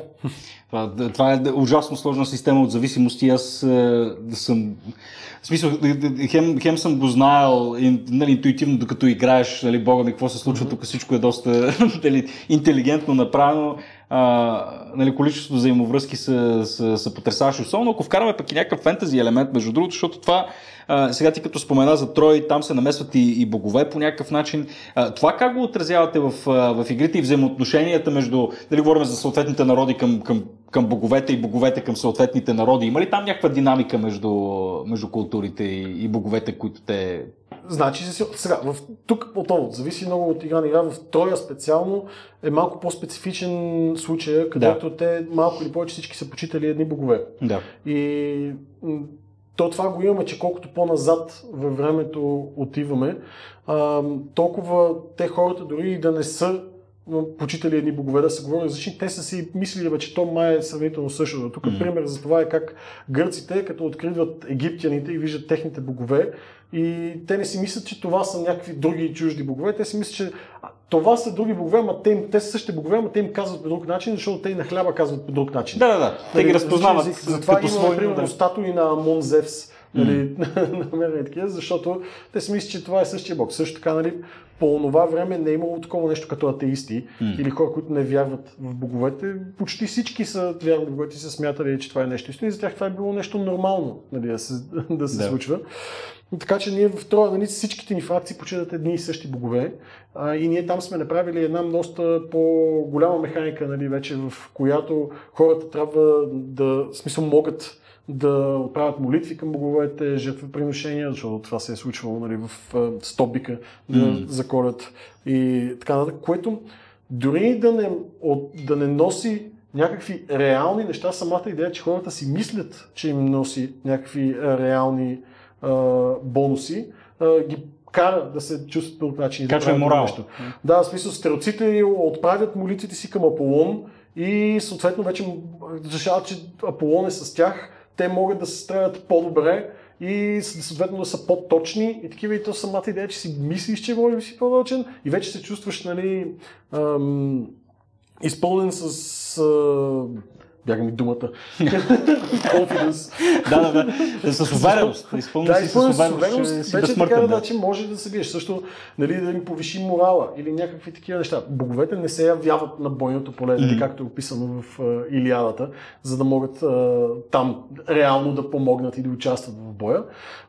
Това, това е ужасно сложна система от зависимости. Аз е, съм в смисъл, хем, хем съм го знаел нали, интуитивно, докато играеш, нали, бога ми, какво се случва, mm-hmm. тук всичко е доста *laughs* нали, интелигентно направено. А, нали, количеството взаимовръзки са, са, са потрясаващи. Особено ако вкараме пък и някакъв фентази елемент, между другото, защото това а, сега ти като спомена за Трой, там се намесват и, и богове по някакъв начин. А, това как го отразявате в, в игрите и взаимоотношенията между, дали говорим за съответните народи към, към, към боговете и боговете към съответните народи? Има ли там някаква динамика между, между културите и, и боговете, които те Значи, сега, в, тук отново, зависи много от игра на игра. В Троя специално е малко по-специфичен случай, където да. те малко или повече всички са почитали едни богове. Да. И то това го имаме, че колкото по-назад във времето отиваме, а, толкова те хората дори и да не са почитали едни богове, да се говори различни, те са си мислили, че то май е сравнително същото. Тук mm-hmm. пример за това е как гърците, като откриват египтяните и виждат техните богове, и те не си мислят, че това са някакви други чужди богове, те си мислят, че това са други богове, ама те, те са същите богове, ама те им казват по друг начин, защото те и на хляба казват по друг начин. Да, да, да. Те ги разпознават. Затова има, свои, примерно, да. статуи на Мон Зевс, нали, mm. *laughs* намерени такива, защото те си мислят, че това е същия бог. Също така, нали, по това време не е имало такова нещо като атеисти mm. или хора, които не вярват в боговете. Почти всички са вярвали в боговете и са смятали, че това е нещо истина и за тях това е било нещо нормално нали, да се, *laughs* да се да. случва. Така че ние в Троя, нали, всичките ни фракции почитат едни и същи богове а, и ние там сме направили една доста по-голяма механика, нали, вече в която хората трябва да, в смисъл могат да отправят молитви към боговете, жертвоприношения, защото това се е случвало нали, в стопбика да mm. заколят и така нататък, което дори да не, от, да не носи някакви реални неща, самата идея, че хората си мислят, че им носи някакви реални а, бонуси, а, ги кара да се чувстват по друг начин. Качва да морал. Нещо. Да, в смисъл, стрелците отправят молитвите си към Аполон и съответно вече решават, че Аполон е с тях, те могат да се стрелят по-добре и съответно да са по-точни и такива и то самата идея, че си мислиш, че може да си по-точен и вече се чувстваш, нали, ам, изпълнен с а, бяга ми думата. Confidence. да, да, да. С увереност. Изпълни да, с увереност. Вече така да. че може да се биеш. Също нали, да ни повиши морала или някакви такива неща. Боговете не се явяват на бойното поле, mm-hmm. както е описано в uh, Илиадата, за да могат uh, там реално да помогнат и да участват в боя.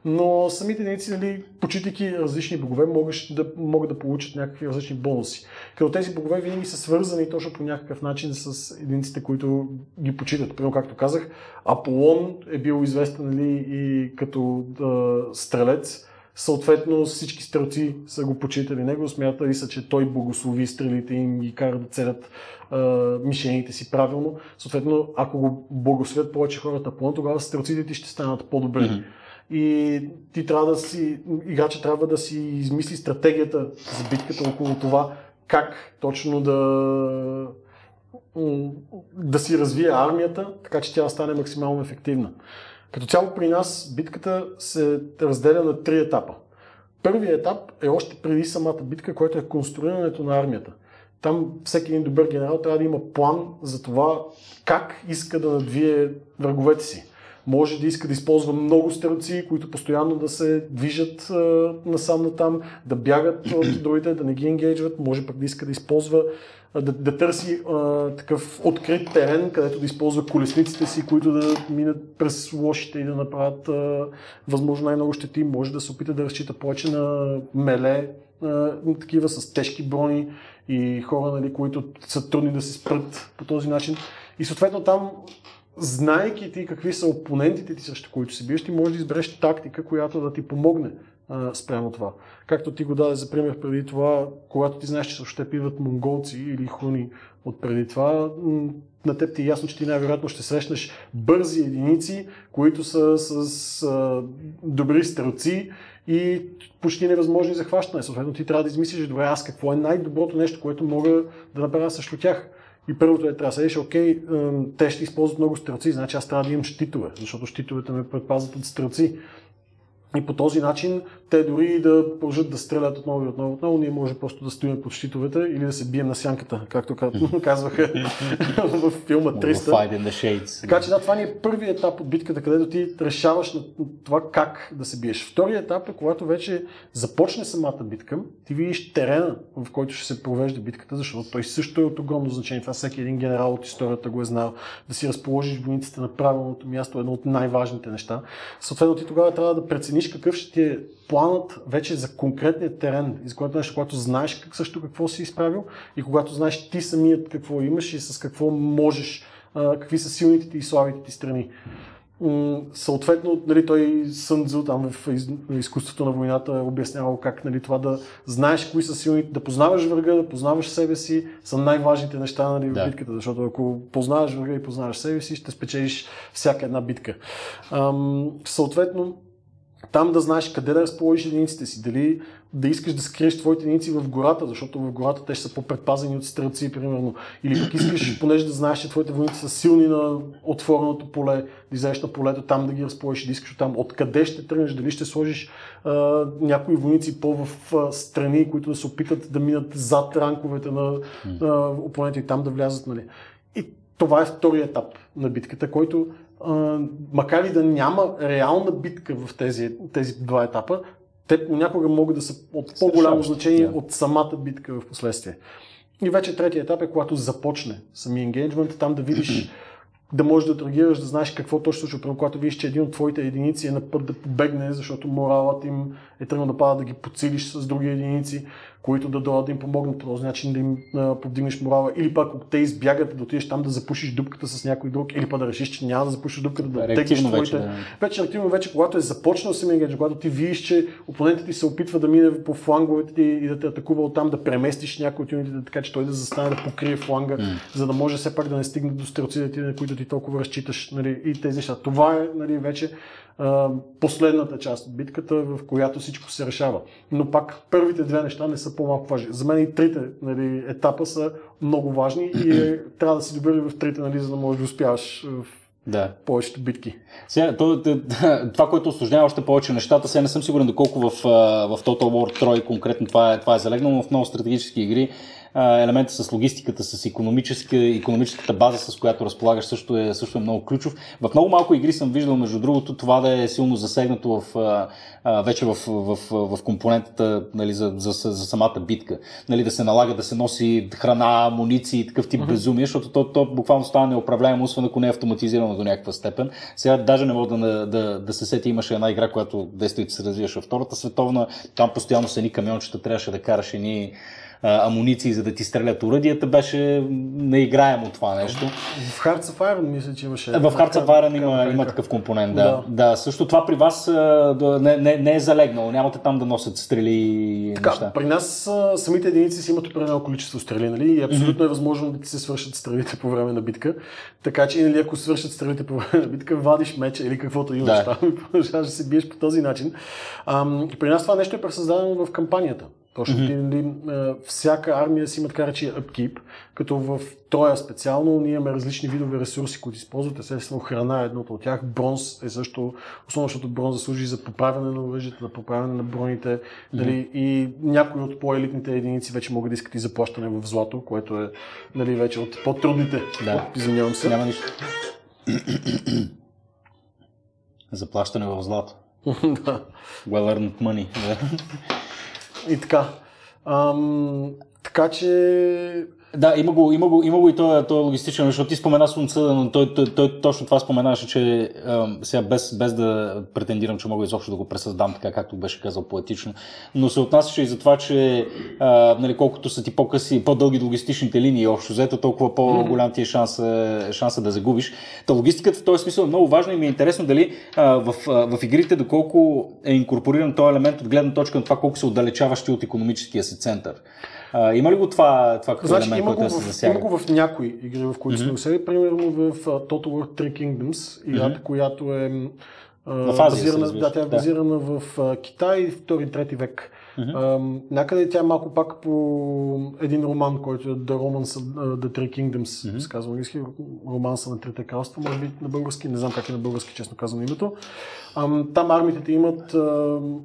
Но самите единици, нали, почитайки различни богове, могат да, могат да получат някакви различни бонуси. Като тези богове винаги са свързани точно по някакъв начин с единиците, които ги почитат. Примерно, както казах, Аполон е бил известен нали, и като а, стрелец. Съответно, всички стрелци са го почитали него, смятали са, че той благослови стрелите им и кара да целят а, мишените си правилно. Съответно, ако го благословят повече хората Аполон, тогава стрелците ти ще станат по-добре. Mm-hmm. И ти трябва да си, играча трябва да си измисли стратегията за битката около това, как точно да да си развие армията, така че тя стане максимално ефективна. Като цяло при нас битката се разделя на три етапа. Първият етап е още преди самата битка, който е конструирането на армията. Там всеки един добър генерал трябва да има план за това как иска да надвие враговете си. Може да иска да използва много стрелци, които постоянно да се движат насам на там, да бягат от *clears throat* другите, да не ги енгейджват. Може пък да иска да използва да, да търси а, такъв открит терен, където да използва колесниците си, които да минат през лошите и да направят а, възможно най-много щети. Може да се опита да разчита повече на меле, а, такива с тежки брони и хора, нали, които са трудни да се спрат по този начин. И съответно там, знайки ти какви са опонентите ти, срещу които се биеш, ти можеш да избереш тактика, която да ти помогне спрямо това. Както ти го даде за пример преди това, когато ти знаеш, че също ще пиват монголци или хуни от преди това, на теб ти е ясно, че ти най-вероятно ще срещнеш бързи единици, които са с а, добри стрелци и почти невъзможни за хващане. Съответно, ти трябва да измислиш, добре, аз какво е най-доброто нещо, което мога да направя срещу тях. И първото е, трябва да седеш, окей, те ще използват много стрелци, значи аз трябва да имам щитове, защото щитовете ме предпазват от стрелци. И по този начин те дори да продължат да стрелят отново и отново, отново, ние може просто да стоим под щитовете или да се бием на сянката, както *laughs* казваха *laughs* в филма 300. Така че да, това ни е първият етап от битката, където ти решаваш на това как да се биеш. Вторият етап е когато вече започне самата битка, ти видиш терена, в който ще се провежда битката, защото той също е от огромно значение. Това всеки един генерал от историята го е знал. Да си разположиш войниците на правилното място е едно от най-важните неща. Съответно, ти тогава трябва да прецениш какъв ще ти е планът вече за конкретния терен, за което нещо, когато знаеш как, също какво си изправил и когато знаеш ти самият какво имаш и с какво можеш, какви са силните ти и слабите ти страни. Съответно, нали, той Сън там в изкуството на войната е обяснявал как нали, това да знаеш кои са силните, да познаваш врага, да познаваш себе си, са най-важните неща нали, в да. битката, защото ако познаваш врага и познаваш себе си, ще спечелиш всяка една битка. Ам, съответно, там да знаеш къде да разположиш единиците си, дали да искаш да скриеш твоите единици в гората, защото в гората те ще са по-предпазени от стрелци, примерно. Или пък искаш, *clears throat* понеже да знаеш, че твоите войници са силни на отвореното поле, да излезеш на полето, там да ги разположиш, да искаш там откъде ще тръгнеш, дали ще сложиш а, някои войници по-в а, страни, които да се опитат да минат зад ранковете на а, опонента и там да влязат. Нали. И това е втория етап на битката, който макар и да няма реална битка в тези, тези два етапа, те понякога могат да са от по-голямо значение да. от самата битка в последствие. И вече третия етап е когато започне самия енгейджмент, там да видиш *clears throat* да можеш да отреагираш, да знаеш какво точно случва. Примерно, когато видиш, че един от твоите единици е на път да побегне, защото моралът им е тръгнал да пада да ги подсилиш с други единици, които да дойдат да им помогнат по този начин да им а, повдигнеш морала. Или пък ако те избягат да отидеш там да запушиш дупката с някой друг, или пък да решиш, че няма да запушиш дупката, да теглиш твоите. Вече, да. вече активно вече, когато е започнал самия гейдж, когато ти видиш, че опонентът ти се опитва да мине по фланговете ти и да те атакува оттам, да преместиш някой от юнитите, така че той да застане да покрие фланга, mm. за да може все пак да не стигне до стрелците, на които ти толкова разчиташ. Нали, и тези неща. Това е нали, вече последната част от битката, в която всичко се решава. Но пак първите две неща не са по-малко важни. За мен и трите нали, етапа са много важни и е, *clears throat* трябва да си добър в трите, нали, за да можеш да успяваш в да. повечето битки. Сега, то, *laughs* това, което осложнява още повече нещата, сега не съм сигурен доколко в, в Total War 3 конкретно това е, това е залегнало, но в много стратегически игри елемента с логистиката, с економическата база, с която разполагаш, също е, също е много ключов. В много малко игри съм виждал, между другото, това да е силно засегнато в, вече в, в, в, в компонентата нали, за, за, за, самата битка. Нали, да се налага да се носи храна, амуниции и такъв тип mm-hmm. безумие, защото то, то буквално става неуправляемо, освен ако не е автоматизирано до някаква степен. Сега даже не мога да, да, да се сети, имаше една игра, която действително се развиваше във Втората световна, там постоянно са ни камиончета, трябваше да караш едни амуниции, за да ти стрелят оръдията, беше неиграемо това нещо. В Hearts of Iron мисля, че имаше. В Hearts of Iron има, има такъв компонент, да. да. да. Също това при вас не, не, не е залегнало, нямате там да носят стрели и така, неща. При нас самите единици си имат определено количество стрели, нали? И абсолютно mm-hmm. е възможно да ти се свършат стрелите по време на битка. Така че, нали, ако свършат стрелите по време на битка, вадиш меча или каквото имаш да. там и продължаваш да се биеш по този начин. Ам, при нас това нещо е пресъздадено в кампанията. Точно mm-hmm. всяка армия си има така речи upkeep, като в Троя специално ние имаме различни видове ресурси, които използват. Естествено, храна е едното от тях. Бронз е също, основно защото бронза служи за поправяне на оръжието, за поправяне на броните. Mm-hmm. Нали, и някои от по-елитните единици вече могат да искат и заплащане в злато, което е нали, вече от по-трудните. Да. Извинявам се. Няма нищо. Заплащане в злато. *laughs* Well earned money. И така. Ам, така че да, има го, има го, има го и то, то е логистично, защото ти спомена Слънца, но той, той, той, точно това споменаше, че а, сега без, без да претендирам, че мога изобщо да го пресъздам така, както беше казал поетично, но се отнасяше и за това, че а, нали, колкото са ти по-къси, по-дълги логистичните линии, общо взето, толкова по-голям ти е шанса, шанса да загубиш. Та логистиката в този смисъл е много важна и ми е интересно дали а, в, в игрите доколко е инкорпориран този елемент от гледна точка на това колко се отдалечаващи от економическия си център. А, има ли го това, това като значи, елемент, който се засяга? Има го в някои игри, в които mm-hmm. сме Примерно в uh, Total War Three Kingdoms, играта, mm-hmm. която е Азия, базирана, да, тя е базирана да. в uh, Китай, 2-3 век. Mm-hmm. Uh, някъде тя е малко пак по един роман, който е The Romance of The Three Kingdoms, mm-hmm. се казва английски, романса на Трите кралства, може би на български, не знам как е на български, честно казвам името. Там армиите имат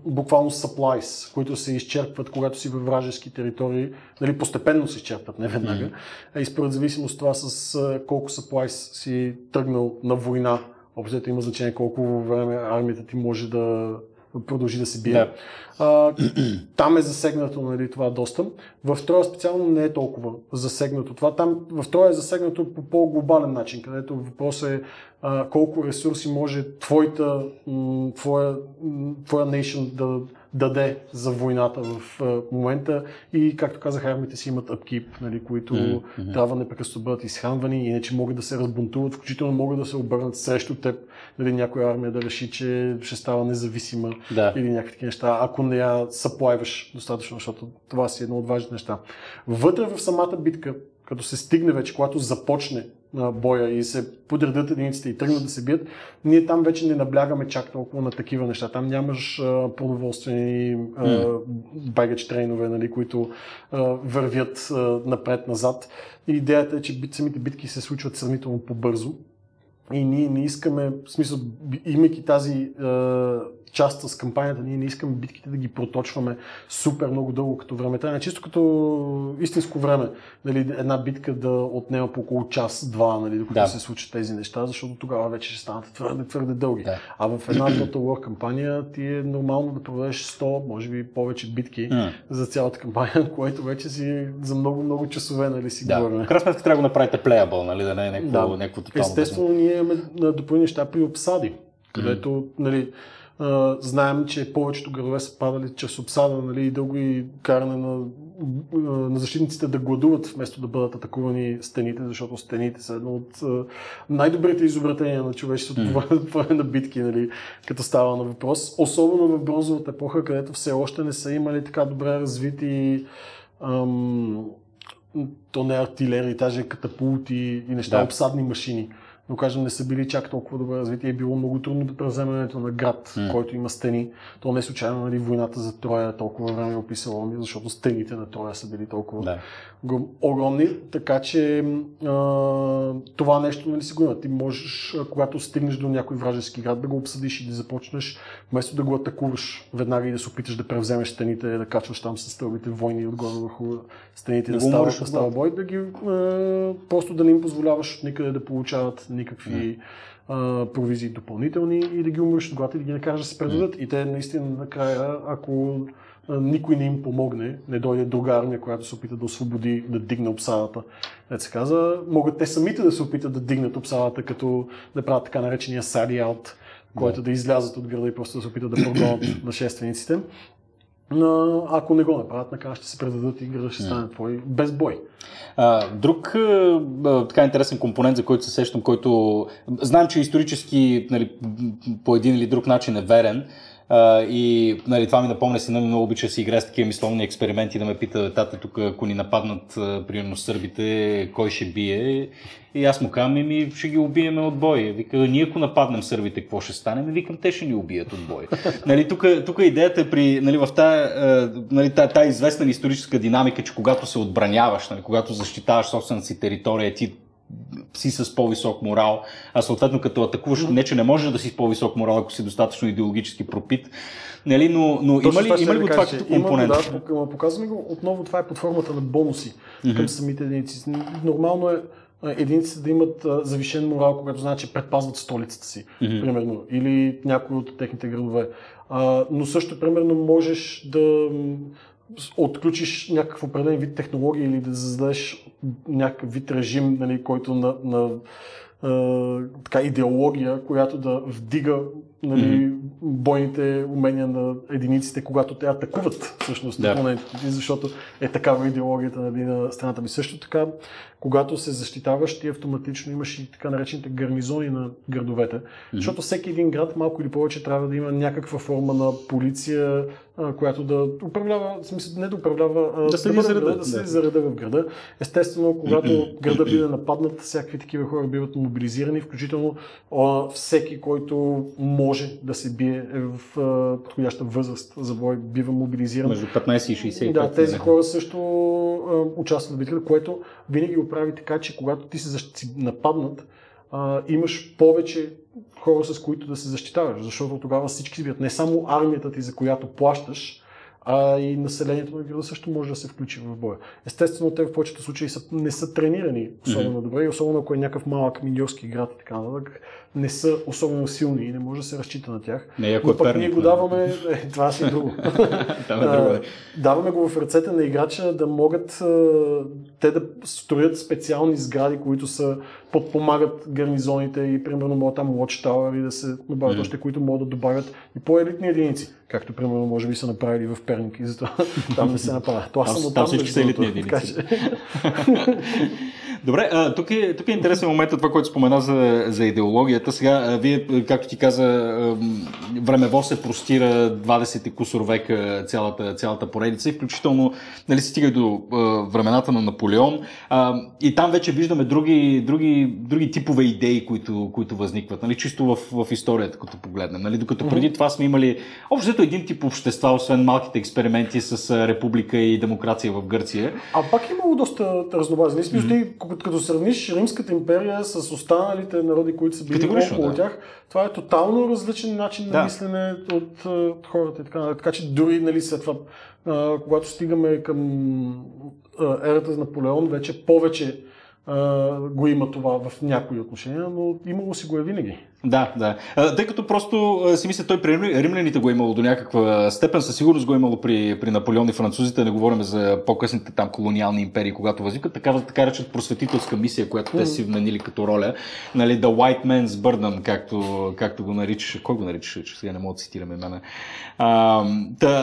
буквално supplies, които се изчерпват, когато си във вражески територии, нали, постепенно се изчерпват, не веднага. Mm-hmm. И според зависимост това с колко supplies си тръгнал на война, общо има значение колко време армията ти може да продължи да се бие. Да. А, *clears throat* там е засегнато нали, това доста. В Троя специално не е толкова засегнато това. Там в Троя е засегнато по по-глобален начин, където въпросът е а, колко ресурси може твоята, твоя, твоя nation да даде за войната в момента и, както казах, армиите си имат upkeep, нали, които mm-hmm. трябва непрекъснато бъдат изхранвани, иначе могат да се разбунтуват, включително могат да се обърнат срещу теб, нали, някоя армия да реши, че ще става независима да. или някакви неща, ако не я съплайваш достатъчно, защото това си едно от важните неща. Вътре в самата битка, като се стигне вече, когато започне боя и се подредят единиците и тръгнат да се бият, ние там вече не наблягаме чак толкова на такива неща. Там нямаш а, продоволствени mm. байгач трейнове, нали, които а, вървят а, напред-назад. И идеята е, че самите битки се случват сравнително по-бързо. И ние не искаме, в смисъл, имайки тази а, част с кампанията, ние не искаме битките да ги проточваме супер много дълго като време. Това е чисто като истинско време. Нали, една битка да отнема по около час-два, нали, докато да. се случат тези неща, защото тогава вече ще станат твърде, твърде дълги. Да. А в една Total War кампания ти е нормално да проведеш 100, може би повече битки mm. за цялата кампания, *laughs* което вече си за много-много часове нали, си да. говорим. В крайна сметка трябва да го направите плеябъл, нали, да не е някакво, да. някакво тотално. Естествено, ние имаме допълни неща при обсади, където нали, знаем, че повечето градове са падали чрез обсада нали, и дълго и каране на, на защитниците да гладуват, вместо да бъдат атакувани стените, защото стените са едно от най-добрите изобретения на човечеството по време на битки, нали, като става на въпрос. Особено в бронзовата епоха, където все още не са имали така добре развити ам, то не артилерии, даже катапулти и неща, да. обсадни машини но кажем не са били чак толкова добре развити. Е било много трудно да превземането на град, mm. който има стени. То не е случайно, нали, войната за Троя толкова време е описала, защото стените на Троя са били толкова да. Огромни. Така че а, това нещо нали, си го има. Ти можеш, когато стигнеш до някой вражески град, да го обсъдиш и да започнеш, вместо да го атакуваш веднага и да се опиташ да превземеш стените, да качваш там с стълбите войни отгоре върху стените, да, да става, да става бой, да ги, а, просто да не им позволяваш никъде да получават никакви а, провизии допълнителни и да ги умреш отгоре и да ги накараш да се предадат. И те наистина накрая, ако никой не им помогне, не дойде друга армия, която се опита да освободи, да дигне обсадата. Не се каза, могат те самите да се опитат да дигнат обсадата, като да правят така наречения сади аут, който да излязат от града и просто да се опитат да прогонят *clears throat* нашествениците. Но ако не го направят, накрая ще се предадат и града ще стане твой без бой. А, друг а, така интересен компонент, за който се сещам, който знам, че исторически нали, по един или друг начин е верен, И нали, това ми напомня си, много обича си играе с такива мисловни експерименти, да ме пита тата тук, ако ни нападнат, примерно сърбите, кой ще бие. И аз му казвам, ми ще ги убиеме от бой. Вика, ние ако нападнем сърбите, какво ще стане? Ми викам, те ще ни убият от бой. *laughs* нали, тук, тук идеята е при, нали, в тази, нали, тая, тая известна историческа динамика, че когато се отбраняваш, нали, когато защитаваш собствената си територия, ти си с по-висок морал, а съответно като атакуваш, не че не можеш да си с по-висок морал, ако си достатъчно идеологически пропит, нали, но, но има ли, има ли го това като компонент? Има, да, показваме го, отново това е под формата на бонуси mm-hmm. към самите единици. Нормално е единиците да имат завишен морал, когато знаят, че предпазват столицата си, mm-hmm. примерно, или някои от техните градове. А, но също, примерно, можеш да отключиш някакъв определен вид технология или да създадеш някакъв вид режим, нали, който на, на а, така, идеология, която да вдига нали, mm-hmm. бойните умения на единиците, когато те атакуват всъщност yeah. опонентите, защото е такава идеологията нали, на страната ми. Също така, когато се защитаваш, ти автоматично имаш и така наречените гарнизони на градовете, mm-hmm. защото всеки един град малко или повече трябва да има някаква форма на полиция, която да управлява, в смисъл не да управлява, да, да, да, зареда, да се да. зареда в града. Естествено, когато *clears throat* града биде нападнат, всякакви такива хора биват мобилизирани, включително всеки, който може да се бие е в подходяща възраст за бой, бива мобилизиран. Между 15 и 60. Да, тези хора също участват в битката, което винаги го прави така, че когато ти се нападнат, имаш повече хора, с които да се защитаваш, защото тогава всички бият. Не само армията ти, за която плащаш, а и населението на града също може да се включи в боя. Естествено, те в повечето случаи са, не са тренирани особено mm-hmm. добре, и особено ако е някакъв малък миньорски град и така нататък, не са особено силни и не може да се разчита на тях. Не, ако Но е пък ние го даваме, е, това си друго. *laughs* е даваме го в ръцете на играча да могат те да строят специални сгради, които са подпомагат гарнизоните и примерно могат там Watchtower и да се добавят mm. още, които могат да добавят и по-елитни единици, както примерно може би са направили в Перник и затова *laughs* там не се направя. Това там, там, там всички са елитни единици. *laughs* Добре, а, тук, е, тук е интересен момент това, което спомена за, за идеологията. Сега, а, вие, както ти каза, времево се простира 20 кусор века цялата, цялата поредица и включително нали, се стига до времената на Наполеон. И там вече виждаме други, други, други типове идеи, които, които възникват, нали, чисто в, в историята, като погледнем. Нали, докато преди това сме имали общо един тип общества, освен малките експерименти с република и демокрация в Гърция. А пак имало доста разнообразни. Mm-hmm като сравниш Римската империя с останалите народи, които са били около да. тях, това е тотално различен начин да. на мислене от, от хората. Така, така че дори нали, след това, а, когато стигаме към а, ерата на Наполеон, вече повече а, го има това в някои отношения, но имало си го е винаги. Да, да. Тъй като просто си мисля, той при римляните го е имало до някаква степен, със сигурност го е имало при, при Наполеон и французите, не говорим за по-късните там колониални империи, когато възникват, така, така речат просветителска мисия, която те си вменили като роля. Нали, The White Man's Burden, както, както го наричаш. Кой го наричаш, че сега не мога да цитираме мене. А,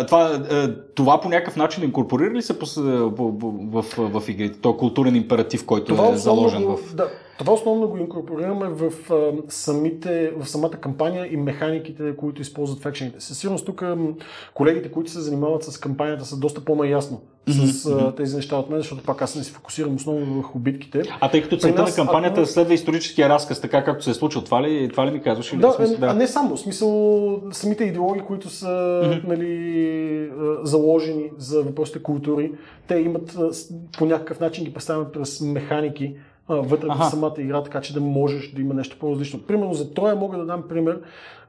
това, това по някакъв начин инкорпорира ли се в, в, в, в игрите? То културен императив, който това е заложен в... Да това основно го инкорпорираме в, самите, в самата кампания и механиките, които използват в екшените. Със сигурност тук колегите, които се занимават с кампанията, са доста по-наясно mm-hmm. с тези неща от мен, защото пак аз не се фокусирам основно върху битките. А тъй като целта на кампанията а, следва историческия разказ, така както се е случил, това ли, това ли ми казваш? Да, смисъл, да, а не само, в смисъл самите идеологии, които са mm-hmm. нали, заложени за въпросите култури, те имат по някакъв начин ги представят през механики, вътре в самата игра, така че да можеш да има нещо по-различно. Примерно за Троя мога да дам пример,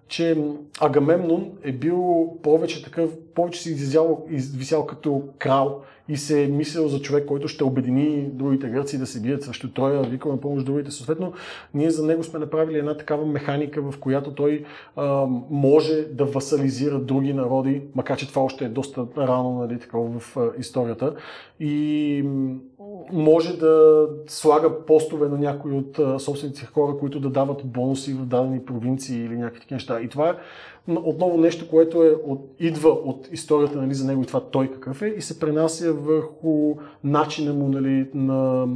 че Агамемнон е бил повече такъв, повече си извисял, извисял като крал и се е мислил за човек, който ще обедини другите гърци да се бият срещу Троя, вика на помощ другите. Съответно, ние за него сме направили една такава механика, в която той а, може да васализира други народи, макар че това още е доста рано нали, такова в а, историята. И може да слага постове на някои от а, собствените хора, които да дават бонуси в дадени провинции или някакви такива неща. И това е отново нещо, което е от, идва от историята нали, за него и това той какъв е и се пренася върху начина му нали, на,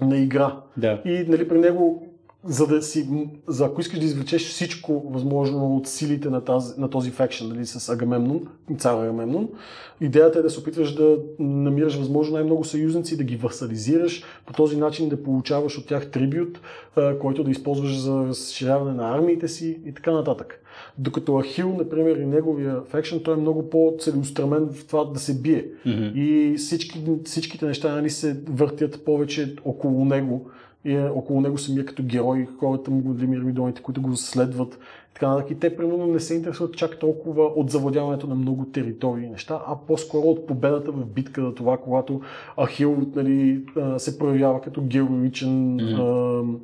на игра. Да. И нали, при него за да си, за ако искаш да извлечеш всичко възможно от силите на, тази, на този фекшен, нали, с Агамемнон, цар Агамемнон, идеята е да се опитваш да намираш възможно най-много съюзници, да ги васализираш, по този начин да получаваш от тях трибют, който да използваш за разширяване на армиите си и така нататък. Докато Ахил, например, и неговия фекшн, той е много по-целеустремен в това да се бие. Mm-hmm. И всички, всичките неща нали, се въртят повече около него и е около него самия като герой, хората му, мирмидоните, които го следват. Така нататък. И те, примерно, не се интересуват чак толкова от завладяването на много територии и неща, а по-скоро от победата в битка за това, когато Ахил нали, се проявява като героичен mm-hmm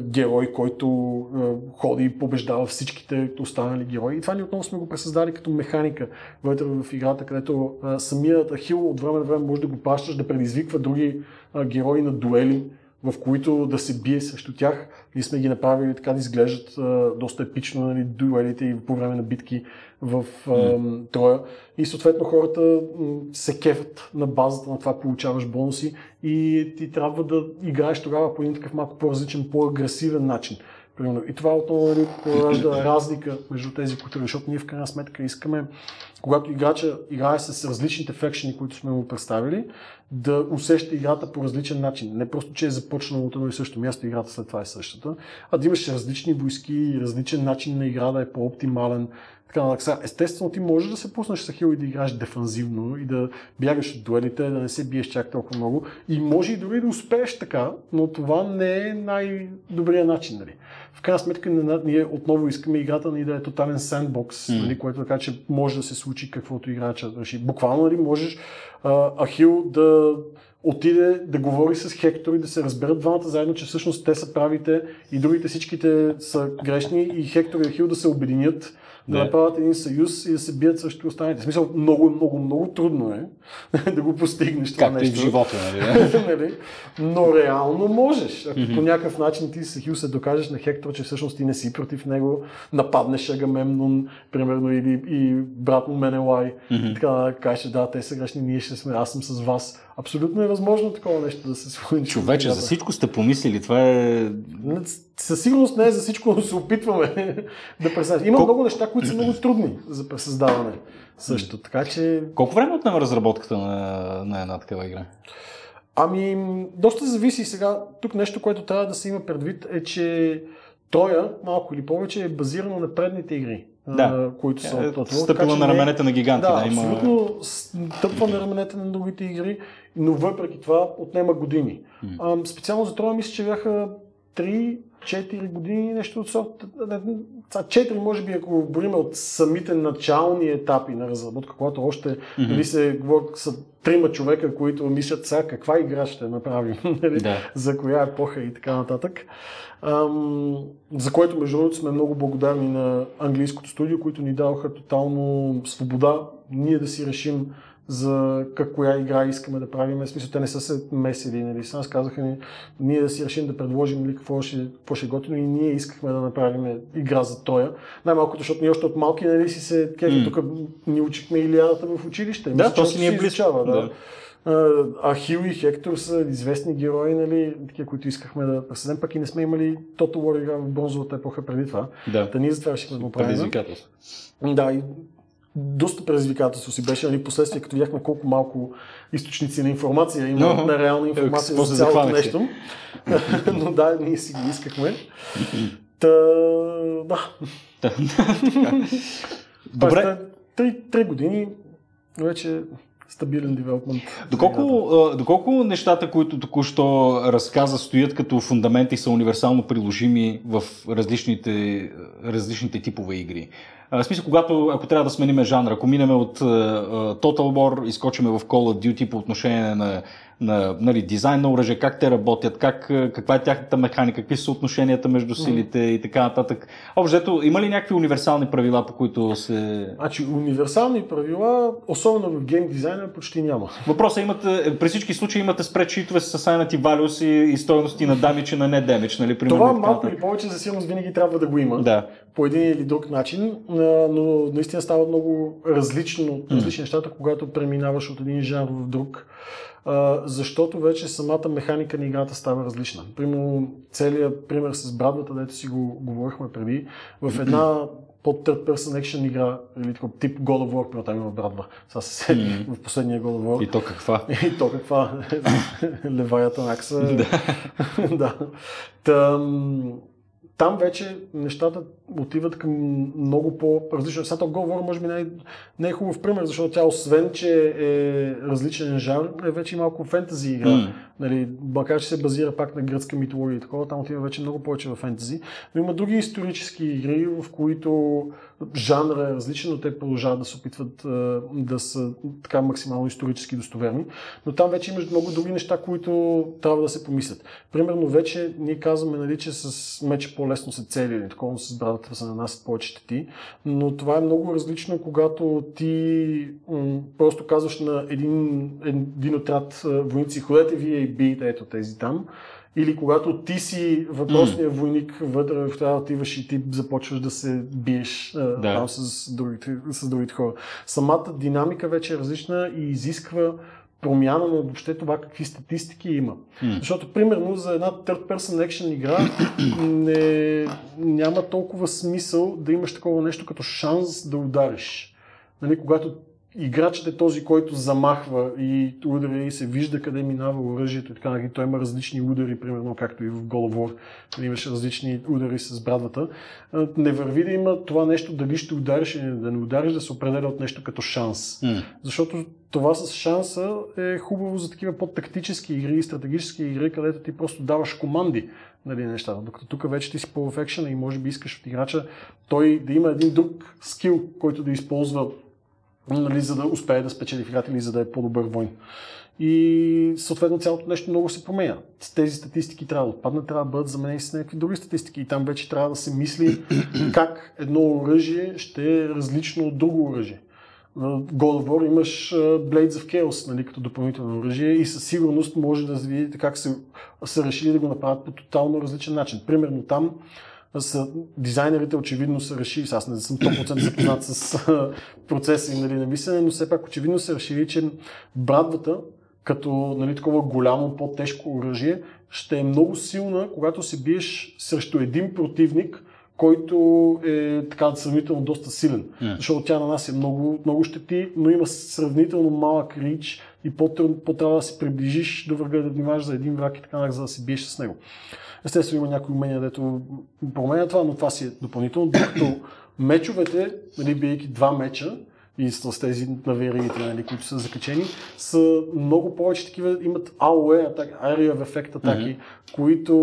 герой, който ходи и побеждава всичките останали герои. И това ни отново сме го пресъздали като механика вътре в играта, където самият Ахил от време на време може да го пращаш да предизвиква други герои на дуели, в които да се бие срещу тях. Ние сме ги направили така да изглеждат а, доста епично нали, дуелите и по време на битки в mm. Троя. И съответно хората се кефят на базата на това, получаваш бонуси и ти трябва да играеш тогава по един такъв малко по-различен, по-агресивен начин. Примерно. И това отново нали, поражда *clears throat* разлика между тези култури, защото ние в крайна сметка искаме, когато играча играе с различните фекшени, които сме му представили, да усеща играта по различен начин. Не просто, че е започнало от едно и също място, играта след това е същата, а да имаш различни войски, различен начин на игра да е по-оптимален. Така, нататък. естествено, ти можеш да се пуснеш с Хил и да играеш дефанзивно и да бягаш от дуелите, да не се биеш чак толкова много. И може и дори да успееш така, но това не е най-добрият начин. Нали? В крайна сметка ние отново искаме играта ни да е тотален сендбокс, mm. нали, което така, че може да се случи каквото играча реши. Буквално нали, можеш а, Ахил да отиде да говори с Хектор и да се разберат двамата заедно, че всъщност те са правите и другите всичките са грешни и Хектор и Ахил да се обединят да направят един съюз и да се бият срещу останалите. В смисъл, много, много, много трудно е *laughs* да го постигнеш това Както нещо. и в живота, нали? *laughs* нали? Но реално можеш. Ако mm-hmm. по някакъв начин ти с Хил се докажеш на Хектор, че всъщност ти не си против него, нападнеш Агамемнон, примерно, или и брат му Менелай, mm-hmm. така кажеш, да, те са грешни, ние ще сме, аз съм с вас. Абсолютно е възможно такова нещо да се случи. Човече, за всичко сте помислили. Това е. Със сигурност не е за всичко, но се опитваме да пресъздаваме. Има Кол... много неща, които са много трудни за пресъздаване. Също. Така че. Колко време отнема разработката на, на една такава игра? Ами, доста зависи сега. Тук нещо, което трябва да се има предвид е, че Троя, малко или повече, е базирано на предните игри да. които са от това. Стъпва на раменете на гиганти. Да, да има... абсолютно стъпва на раменете на другите игри, но въпреки това отнема години. Mm. специално за това мисля, че бяха 3-4 години нещо от сорта. 4 може би, ако говорим от самите начални етапи на разработка, когато още mm-hmm. нали, се говори, са трима човека, които мислят сега каква игра ще направим, *laughs* нали, да. за коя епоха и така нататък. Ам, за което, между другото, сме много благодарни на английското студио, които ни даваха тотално свобода ние да си решим за как коя игра искаме да правим. В смисъл, те не са се месили, нали? Сега казаха ни, ние да си решим да предложим нали, какво, ще, какво ще готино и ние искахме да направим игра за Троя. Най-малкото, защото ние още от малки нали, си се, mm. тук ни учихме Илиадата в училище. Да, то си ни е близко. Да. да. Ахил и Хектор са известни герои, нали, такива, които искахме да създадем, пък и не сме имали Total War игра в бронзовата епоха преди това. Да. Та ние затова ще го правим. Предизвикателство. Да, и доста предизвикателство си беше, нали, последствие, като видяхме колко малко източници на информация има no, на реална информация за цялото нещо. *laughs* Но да, ние си ги искахме. Та, да. *laughs* Добре. Три, три години вече стабилен девелопмент. Доколко, доколко нещата, които току-що разказа, стоят като фундаменти и са универсално приложими в различните, различните типове игри? В смисъл, когато, ако трябва да смениме жанра, ако минеме от Total War, изкочиме в Call of Duty по отношение на на нали, дизайн на оръжие, как те работят, как, каква е тяхната механика, какви са отношенията между силите mm. и така нататък. Общо, има ли някакви универсални правила, по които се... Значи, универсални правила, особено в гейм дизайна, почти няма. Въпросът е, имате, при всички случаи имате спредшитове с assigned values и, и стоености на дамич и на не дамич, нали? Примерно, Това малко или повече за сигурност винаги трябва да го има. Да. По един или друг начин, но наистина става много различно, различни mm. нещата, когато преминаваш от един жанр в друг защото вече самата механика на играта става различна. Примерно, целият пример с брадвата, дето си го говорихме преди, в една *clears throat* под third person action игра, или такъв тип God of War, примерно там има брадва. Сега се mm-hmm. в последния God of War. И то каква? *laughs* И то каква? *laughs* Леваята на акса. да. *laughs* Там, там вече нещата отиват към много по-различно. Сега това говоря, може би не е, не е хубав пример, защото тя освен, че е различен жанр, е вече и малко фентази игра. Mm. Нали, макар че се базира пак на гръцка митология и такова, там отива вече много повече в фентази. Но има други исторически игри, в които жанра е различен, но те продължават да се опитват да са така максимално исторически достоверни. Но там вече има много други неща, които трябва да се помислят. Примерно вече ние казваме, нали, че с меча по-лесно се цели, или такова с брадата се нанасят повече щети, но това е много различно, когато ти просто казваш на един, един отряд войници, ходете вие и биете ето тези там, или когато ти си въпросния mm. войник вътре в това отиваш и ти започваш да се биеш да. там с другите, с другите хора. Самата динамика вече е различна и изисква промяна на въобще това какви статистики има. Mm. Защото, примерно, за една third person action игра *coughs* не, няма толкова смисъл да имаш такова нещо като шанс да удариш. Нали, когато играчът е този, който замахва и удари и се вижда къде минава оръжието и така, нали, той има различни удари, примерно както и в God of War, нали, имаше различни удари с брадвата. Не върви да има това нещо, дали ще удариш или да не удариш, да се определя от нещо като шанс. Mm. Защото това с шанса е хубаво за такива по-тактически игри и стратегически игри, където ти просто даваш команди нали, нещата. Докато тук вече ти си по в и може би искаш от играча той да има един друг скил, който да използва нали, за да успее да спечели в или за да е по-добър войн. И съответно цялото нещо много се променя. Тези статистики трябва да отпаднат, трябва да бъдат заменени с някакви други статистики. И там вече трябва да се мисли *clears throat* как едно оръжие ще е различно от друго оръжие. God of War имаш Blades of Chaos нали, като допълнително оръжие и със сигурност може да видите как са, са решили да го направят по тотално различен начин. Примерно там са, дизайнерите очевидно са решили, аз не съм 100% запознат с процеса нали, на мислене, но все пак очевидно са решили, че брадвата като нали, такова голямо, по-тежко оръжие, ще е много силна, когато се биеш срещу един противник, който е така сравнително доста силен. Yeah. Защото тя на нас е много, много щети, но има сравнително малък рич и по-трябва да се приближиш до врага, да внимаваш за един враг и така, за да се биеш с него. Естествено има някои умения, дето променя това, но това си е допълнително. Докато *coughs* мечовете, нали, бидейки два меча, и с тези на веригите, нали, които са закачени, са много повече такива, имат AOE, Area of Effect атаки, mm-hmm. които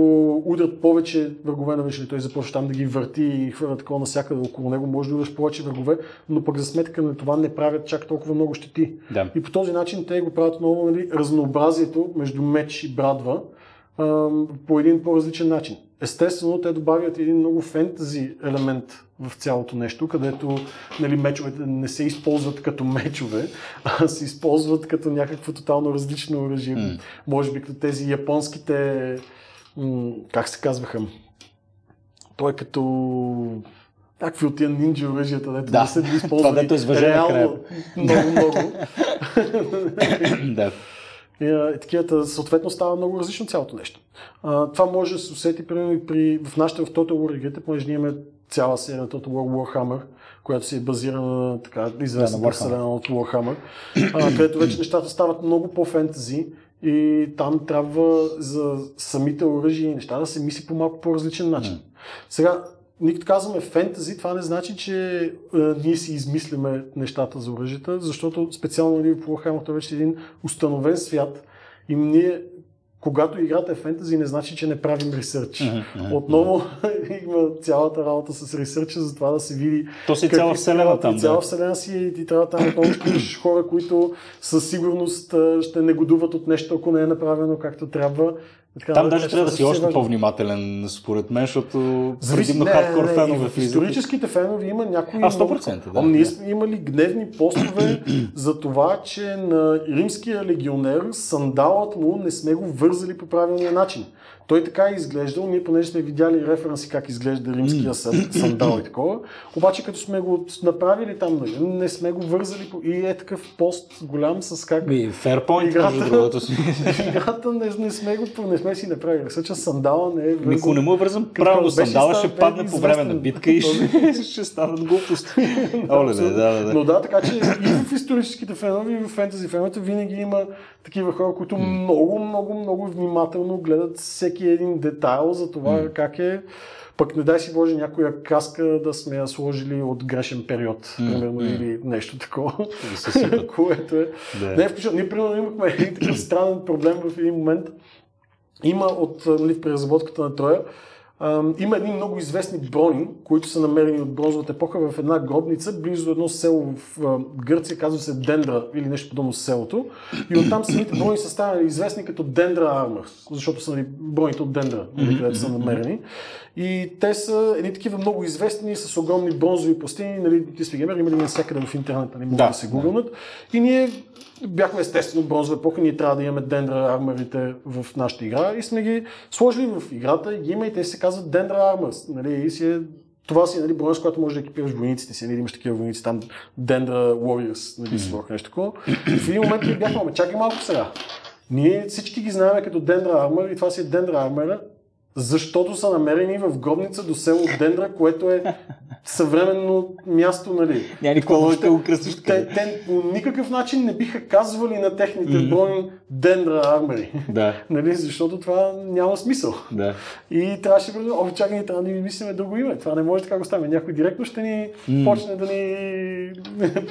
удрят повече врагове на вече. Той започва там да ги върти и хвърля такова навсякъде около него, може да удряш повече врагове, но пък за сметка на това не правят чак толкова много щети. Да. И по този начин те го правят много нали, разнообразието между меч и брадва, по един по-различен начин. Естествено, те добавят един много фентази елемент в цялото нещо, където нали, мечовете не се използват като мечове, а се използват като някакво тотално различно оръжие. Mm. Може би като тези японските, как се казваха, той е като някакви от тия нинджа оръжията, дето да, не се използват. Това дето е реално много, много. да. И, и такива, съответно става много различно цялото нещо. А, това може да се усети примерно и при, в нашите в Total War игрите, понеже ние имаме цяла серия на Total War Warhammer, която си е базирана така известна вселена от Warhammer, където вече нещата стават много по-фентези и там трябва за самите оръжия и неща да се мисли по малко по-различен начин. Mm. Сега, ние като казваме фентази, това не значи, че е, ние си измисляме нещата за оръжията, защото специално ние Warhammer вече е един установен свят и ние когато играта е фентази, не значи, че не правим ресърч. Mm-hmm. Отново *laughs* има цялата работа с ресърча за това да се види. То си цяла вселена там. Цяла да. вселена си и ти трябва там да имаш хора, които със сигурност ще негодуват от нещо, ако не е направено както трябва. Така, Там даже трябва да си още по-внимателен, според мен, защото предимно хардкор фенове в историческите фенове има някои... А, 100%, да. Ние сме имали гневни постове *clears throat* за това, че на римския легионер сандалът му не сме го вързали по правилния начин. Той така е изглеждал, ние понеже сме видяли референси как изглежда римския сандал и *laughs* такова, обаче като сме го направили там, нали, не сме го вързали и е такъв пост голям с как... Ми, Fairpoint, играта, другото си. *laughs* играта не, не, сме го, не сме си направили. Съча сандала не е вързан. Никой не му е вързан правилно. Сандала ще падне по време на битка и *laughs* ще, ще станат глупости. Оле, да, да, да. Но да, така че и в историческите фенове, и в фентези феновете винаги има такива хора, които много, много, много внимателно гледат всеки един детайл за това mm. как е. Пък не дай си Боже някоя каска да сме я сложили от грешен период, mm. примерно, mm. или нещо такова. *laughs* което е. Да. Не, включително, ние примерно имахме един такъв *clears throat* странен проблем в един момент. Има от нали, преразработката на Троя, има едни много известни брони, които са намерени от бронзовата епоха в една гробница, близо до едно село в Гърция, казва се Дендра или нещо подобно с селото. И оттам самите брони са станали известни като Дендра Армор, защото са нали, броните от Дендра, нали, където са намерени. И те са едни такива много известни с огромни бронзови пластини, нали, ти геймер, има ли навсякъде в интернет, нали, могат да, да се гугълнат. И ние бяхме естествено бронзова епоха, ние трябва да имаме Дендра армарите в нашата игра и сме ги сложили в играта и ги има и те се казват Dendra Armors. Нали, и си е това си нали, бронз, когато можеш да екипираш войниците си, нали, имаш такива войници там, Dendra Warriors, нали, mm-hmm. нещо такова. И в един момент ние бяхме, чакай малко сега. Ние всички ги знаем като Dendra Armor и това си е Dendra Armor, защото са намерени в гробница до село Дендра, което е съвременно място, нали? Няма никаква логика го кръстиш те, те по никакъв начин не биха казвали на техните mm-hmm. брони Дендра Армери. Да. *laughs* нали? Защото това няма смисъл. Да. И трябваше да о, чакай, трябва да ни мислиме друго име. Това не може така го стане. Някой директно ще ни mm. почне да ни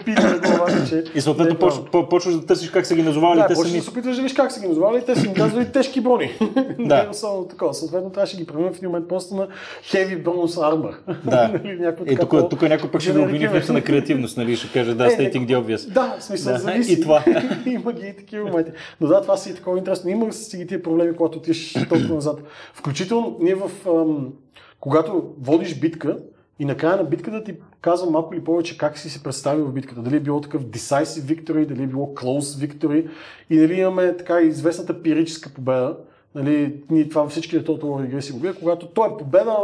пине на главата, че... И съответно поч, почваш да търсиш как са ги назовали. Да, те почваш да се опитваш да виж как са ги назовали. Те са им казвали *coughs* тежки брони. Да. не особено такова. Съответно трябваше да ги преминем в един момент просто на Heavy Bonus Armor. Да. *laughs* Нали, и тук, тук някой пък ще да обвини в липса на креативност, нали? Ще каже, да, е, stating the obvious. Да, в смисъл, да, зависи. И това. *laughs* Има ги и такива моменти. Но да, това си е такова интересно. Има си ги тия проблеми, когато отиш толкова назад. Включително, ние в... Ам, когато водиш битка, и накрая на битката ти казвам малко или повече как си се представил в битката. Дали е било такъв decisive victory, дали е било close victory и дали имаме така известната пирическа победа. Нали, ние това всичките Total War игри си го бия, когато той е победа,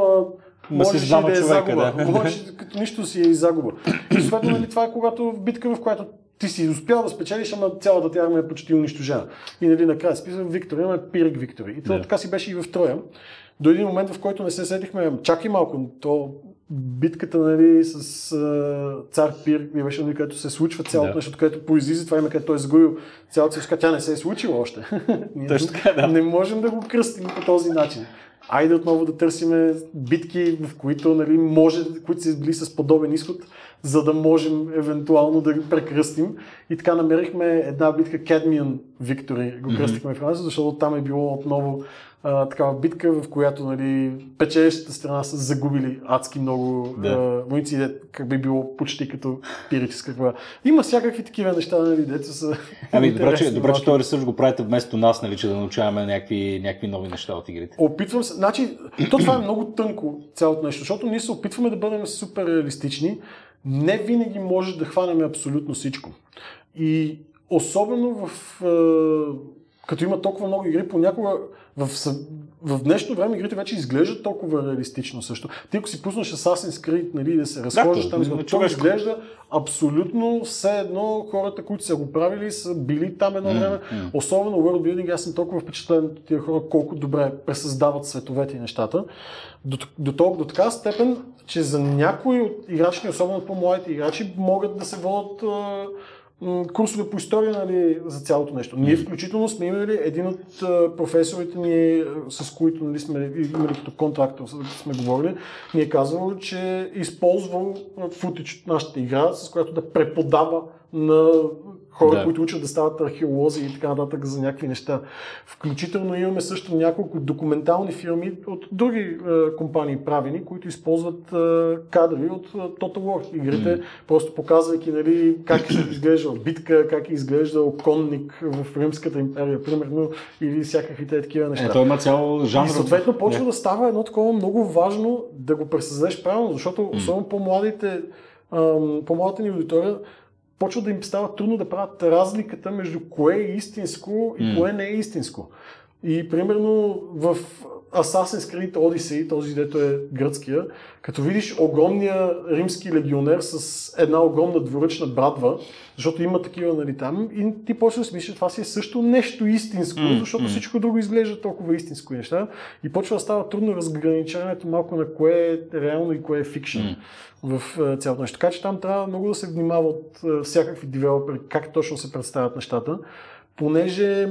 може да е загуба. Да. Може като нищо си е и загуба. И съответно, нали, това е когато битка, в която ти си успял да спечелиш, ама цялата тя армия е почти унищожена. И нали, накрая списвам Виктори, имаме Пирик Виктори. И това yeah. така си беше и в Троя. До един момент, в който не се седихме, чакай малко, то битката нали, с а, цар Пир, ми беше нали, където се случва цялото да. нещо, където произлиза това име, където той е загубил цялата си тя не се е случила още. *laughs* Точно така, да. Не можем да го кръстим по този начин. Айде отново да търсиме битки, в които нали, може, които са били с подобен изход, за да можем евентуално да ги прекръстим. И така намерихме една битка Cadmian Victory, го кръстихме mm-hmm. в Франция, защото там е било отново а, такава битка, в която нали, печелещата страна са загубили адски много да. войници, как би било почти като пирическа каква. Има всякакви такива неща, нали, деца са. Ами, добре, че, добре, че този ресурс го правите вместо нас, нали, че да научаваме някакви, някакви нови неща от игрите. Опитвам се. Значи, то това е много тънко цялото нещо, защото ние се опитваме да бъдем супер реалистични. Не винаги може да хванем абсолютно всичко. И особено в като има толкова много игри, понякога в, в днешно време игрите вече изглеждат толкова реалистично също. Ти ако си пуснеш Assassin's Creed, нали, да се разхождаш да, там, това изглежда абсолютно все едно хората, които са го правили, са били там едно време. Mm-hmm. Особено World Building, аз съм толкова впечатлен от тия хора, колко добре пресъздават световете и нещата. До, до, до, до така степен, че за някои от играчите, особено по-младите играчи, могат да се водят курсове по история нали, за цялото нещо. Ние включително сме имали един от професорите ни, с които нали, сме имали като контракт, сме говорили, ни е казвал, че е използвал футич от нашата игра, с която да преподава на хора, да. които учат да стават археолози и така нататък за някакви неща. Включително имаме също няколко документални фирми от други е, компании правени, които използват е, кадри от е, Total War игрите, mm. просто показвайки нали, как е изглеждал битка, как е изглеждал конник в Римската империя, примерно, или всякакви те такива неща. Е, той има цял жанр. И съответно почва yeah. да става едно такова много важно да го пресъздадеш правилно, защото mm. особено по-младите по-младата ни аудитория почва да им става трудно да правят разликата между кое е истинско и кое не е истинско. И примерно в Assassin's Creed Odyssey, този дето е гръцкия, като видиш огромния римски легионер с една огромна дворъчна брадва, защото има такива нали, там, и ти почва да си мислиш, това си е също нещо истинско, mm, защото mm. всичко друго изглежда толкова истинско неща и почва да става трудно разграничаването малко на кое е реално и кое е фикшн mm. в uh, цялото нещо. Така че там трябва много да се внимава от uh, всякакви девелопери, как точно се представят нещата, понеже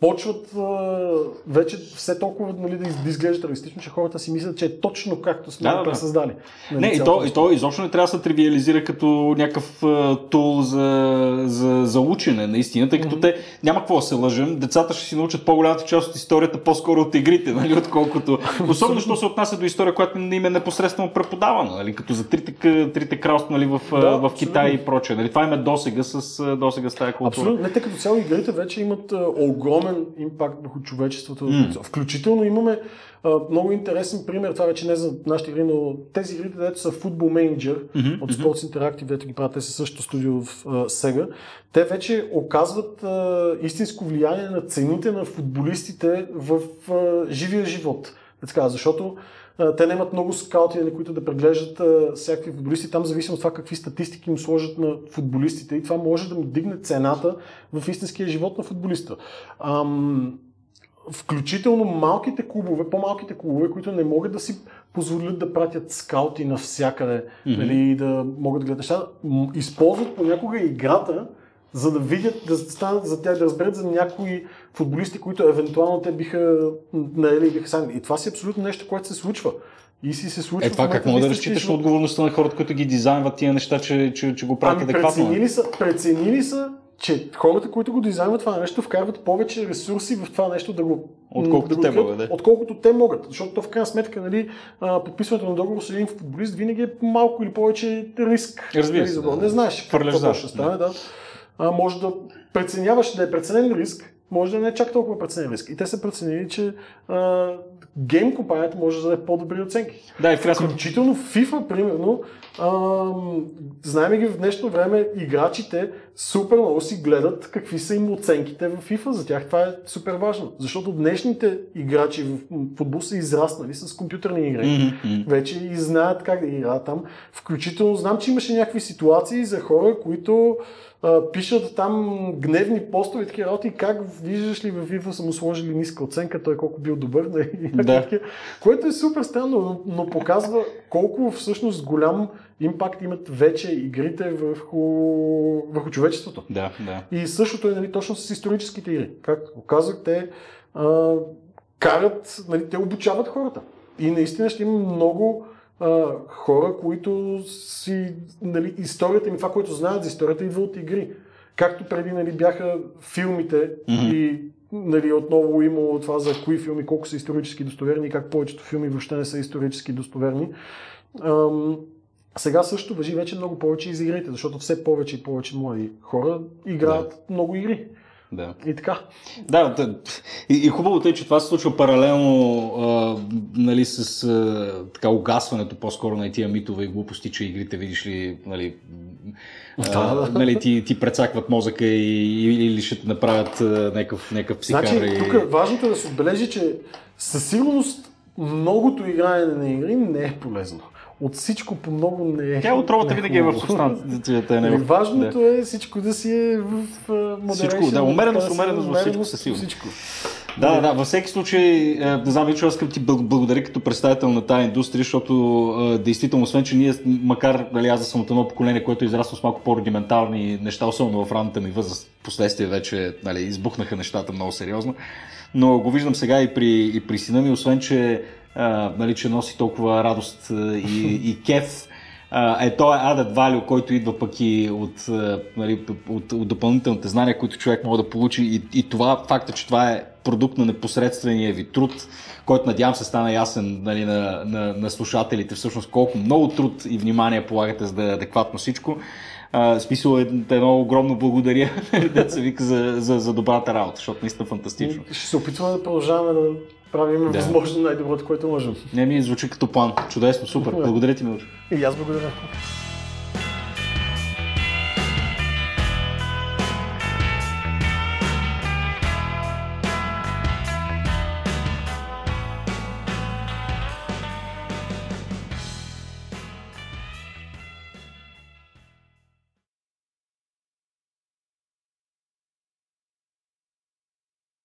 почват вече все толкова нали, да изглежда реалистично, че хората си мислят, че е точно както сме да, да, създали. Нали, не, и то, и то изобщо не трябва да се тривиализира като някакъв тул за, за, за учене, наистина, тъй като mm-hmm. те няма какво да се лъжем. Децата ще си научат по-голямата част от историята по-скоро от игрите, *laughs* нали, отколкото. Особено, що се отнася до история, която им е непосредствено преподавана, нали, като за трите, трите кралства нали, в, да, в Китай и прочее. Нали. Това им е досега с, досега с тази култура. Абсолютно. Не, те като цяло игрите вече имат огромен импакт върху човечеството. Mm. Включително имаме а, много интересен пример, това вече не за нашите игри, но тези игри, дето са Football Manager mm-hmm. от Sports Interactive, дето ги правят, те са също студио в а, Sega, те вече оказват а, истинско влияние на цените на футболистите в а, живия живот. Така, защото те нямат много скаути, нали, които да преглеждат а, всякакви футболисти. Там зависи от това какви статистики им сложат на футболистите и това може да му дигне цената в истинския живот на футболиста. Ам, включително малките клубове, по-малките клубове, които не могат да си позволят да пратят скаути навсякъде mm-hmm. нали, да могат да гледат неща, използват понякога играта, за да видят, да станат за тях, да разберат за някои футболисти, които евентуално те биха наели биха сами. И това си абсолютно нещо, което се случва. И си се случва. Е, това как мога да разчиташ на отговорността на хората, които ги дизайнват тия неща, че, че, че го правят ами, адекватно? Преценили са, преценили са, че хората, които го дизайнват това нещо, вкарват повече ресурси в това нещо да го Отколкото да те могат. Да. Отколкото те могат. Защото то в крайна сметка, нали, подписването на договор с един футболист винаги е малко или повече риск. Разбира нали, се. Да. Не знаеш какво ще стане. Да. А, може да преценяваш да е преценен риск, може да не е чак толкова преценен риск. И те са преценили, че а, гейм компанията може да даде по-добри оценки. Да, и Включително FIFA, примерно, а, знаем ги в днешно време, играчите супер много си гледат какви са им оценките в FIFA. За тях това е супер важно. Защото днешните играчи в футбол са израснали с компютърни игри. Mm-hmm. Вече и знаят как да играят там. Включително знам, че имаше някакви ситуации за хора, които пишат там гневни постове и такива работи, как виждаш ли в FIFA са му сложили ниска оценка, той колко бил добър, нали? *laughs* да. което е супер странно, но, но показва колко всъщност голям импакт имат вече игрите върху, върху човечеството. Да, да. И същото е нали, точно с историческите игри. Както казах, те а, карат, нали, те обучават хората. И наистина ще има много а, хора, които си, нали, историята им, това, което знаят за историята, идва от игри. Както преди нали, бяха филмите mm-hmm. и нали, отново имало това за кои филми, колко са исторически достоверни и как повечето филми въобще не са исторически достоверни. Ам, сега също въжи вече много повече и за игрите, защото все повече и повече млади хора играят да. много игри. Да. И така. Да, И, и хубавото е, че това се случва паралелно а, нали, с а, така угасването по-скоро на тия митове и глупости, че игрите, видиш ли, нали, а, нали, ти, ти прецакват мозъка и, или ще те направят някакъв, някакъв психар. Значи, тук важното е да се отбележи, че със сигурност многото игране на игри не е полезно от всичко по много не е. Тя отровата винаги е в субстанцията. Не Важното да. е всичко да си е в модерация. Всичко, да, умереност, умереност във всичко със сигурност. Всичко. Да, да, да, във всеки случай, е, не знам, Вичо, аз ти благодаря като представител на тази индустрия, защото действително, освен, че ние, макар нали, аз да съм от едно поколение, което е израснало с малко по-рудиментални неща, особено в ранната ми възраст, последствие вече нали, избухнаха нещата много сериозно, но го виждам сега и при, и при сина ми, освен, че а, нали, че носи толкова радост и, и кеф. А, е то е added value, който идва пък и от, нали, от, от допълнителните знания, които човек може да получи и, и това, факта, че това е продукт на непосредствения ви труд, който надявам се стана ясен нали, на, на, на слушателите, всъщност колко много труд и внимание полагате за да е адекватно всичко. Uh, смисъл е едно огромно благодаря *laughs* деца вика за, за, за добрата работа, защото наистина фантастично. Ще се опитваме да продължаваме да правим да. възможно най-доброто, което можем. Не ми звучи като план. Чудесно, супер. Благодаря ти, Милчо. И аз благодаря.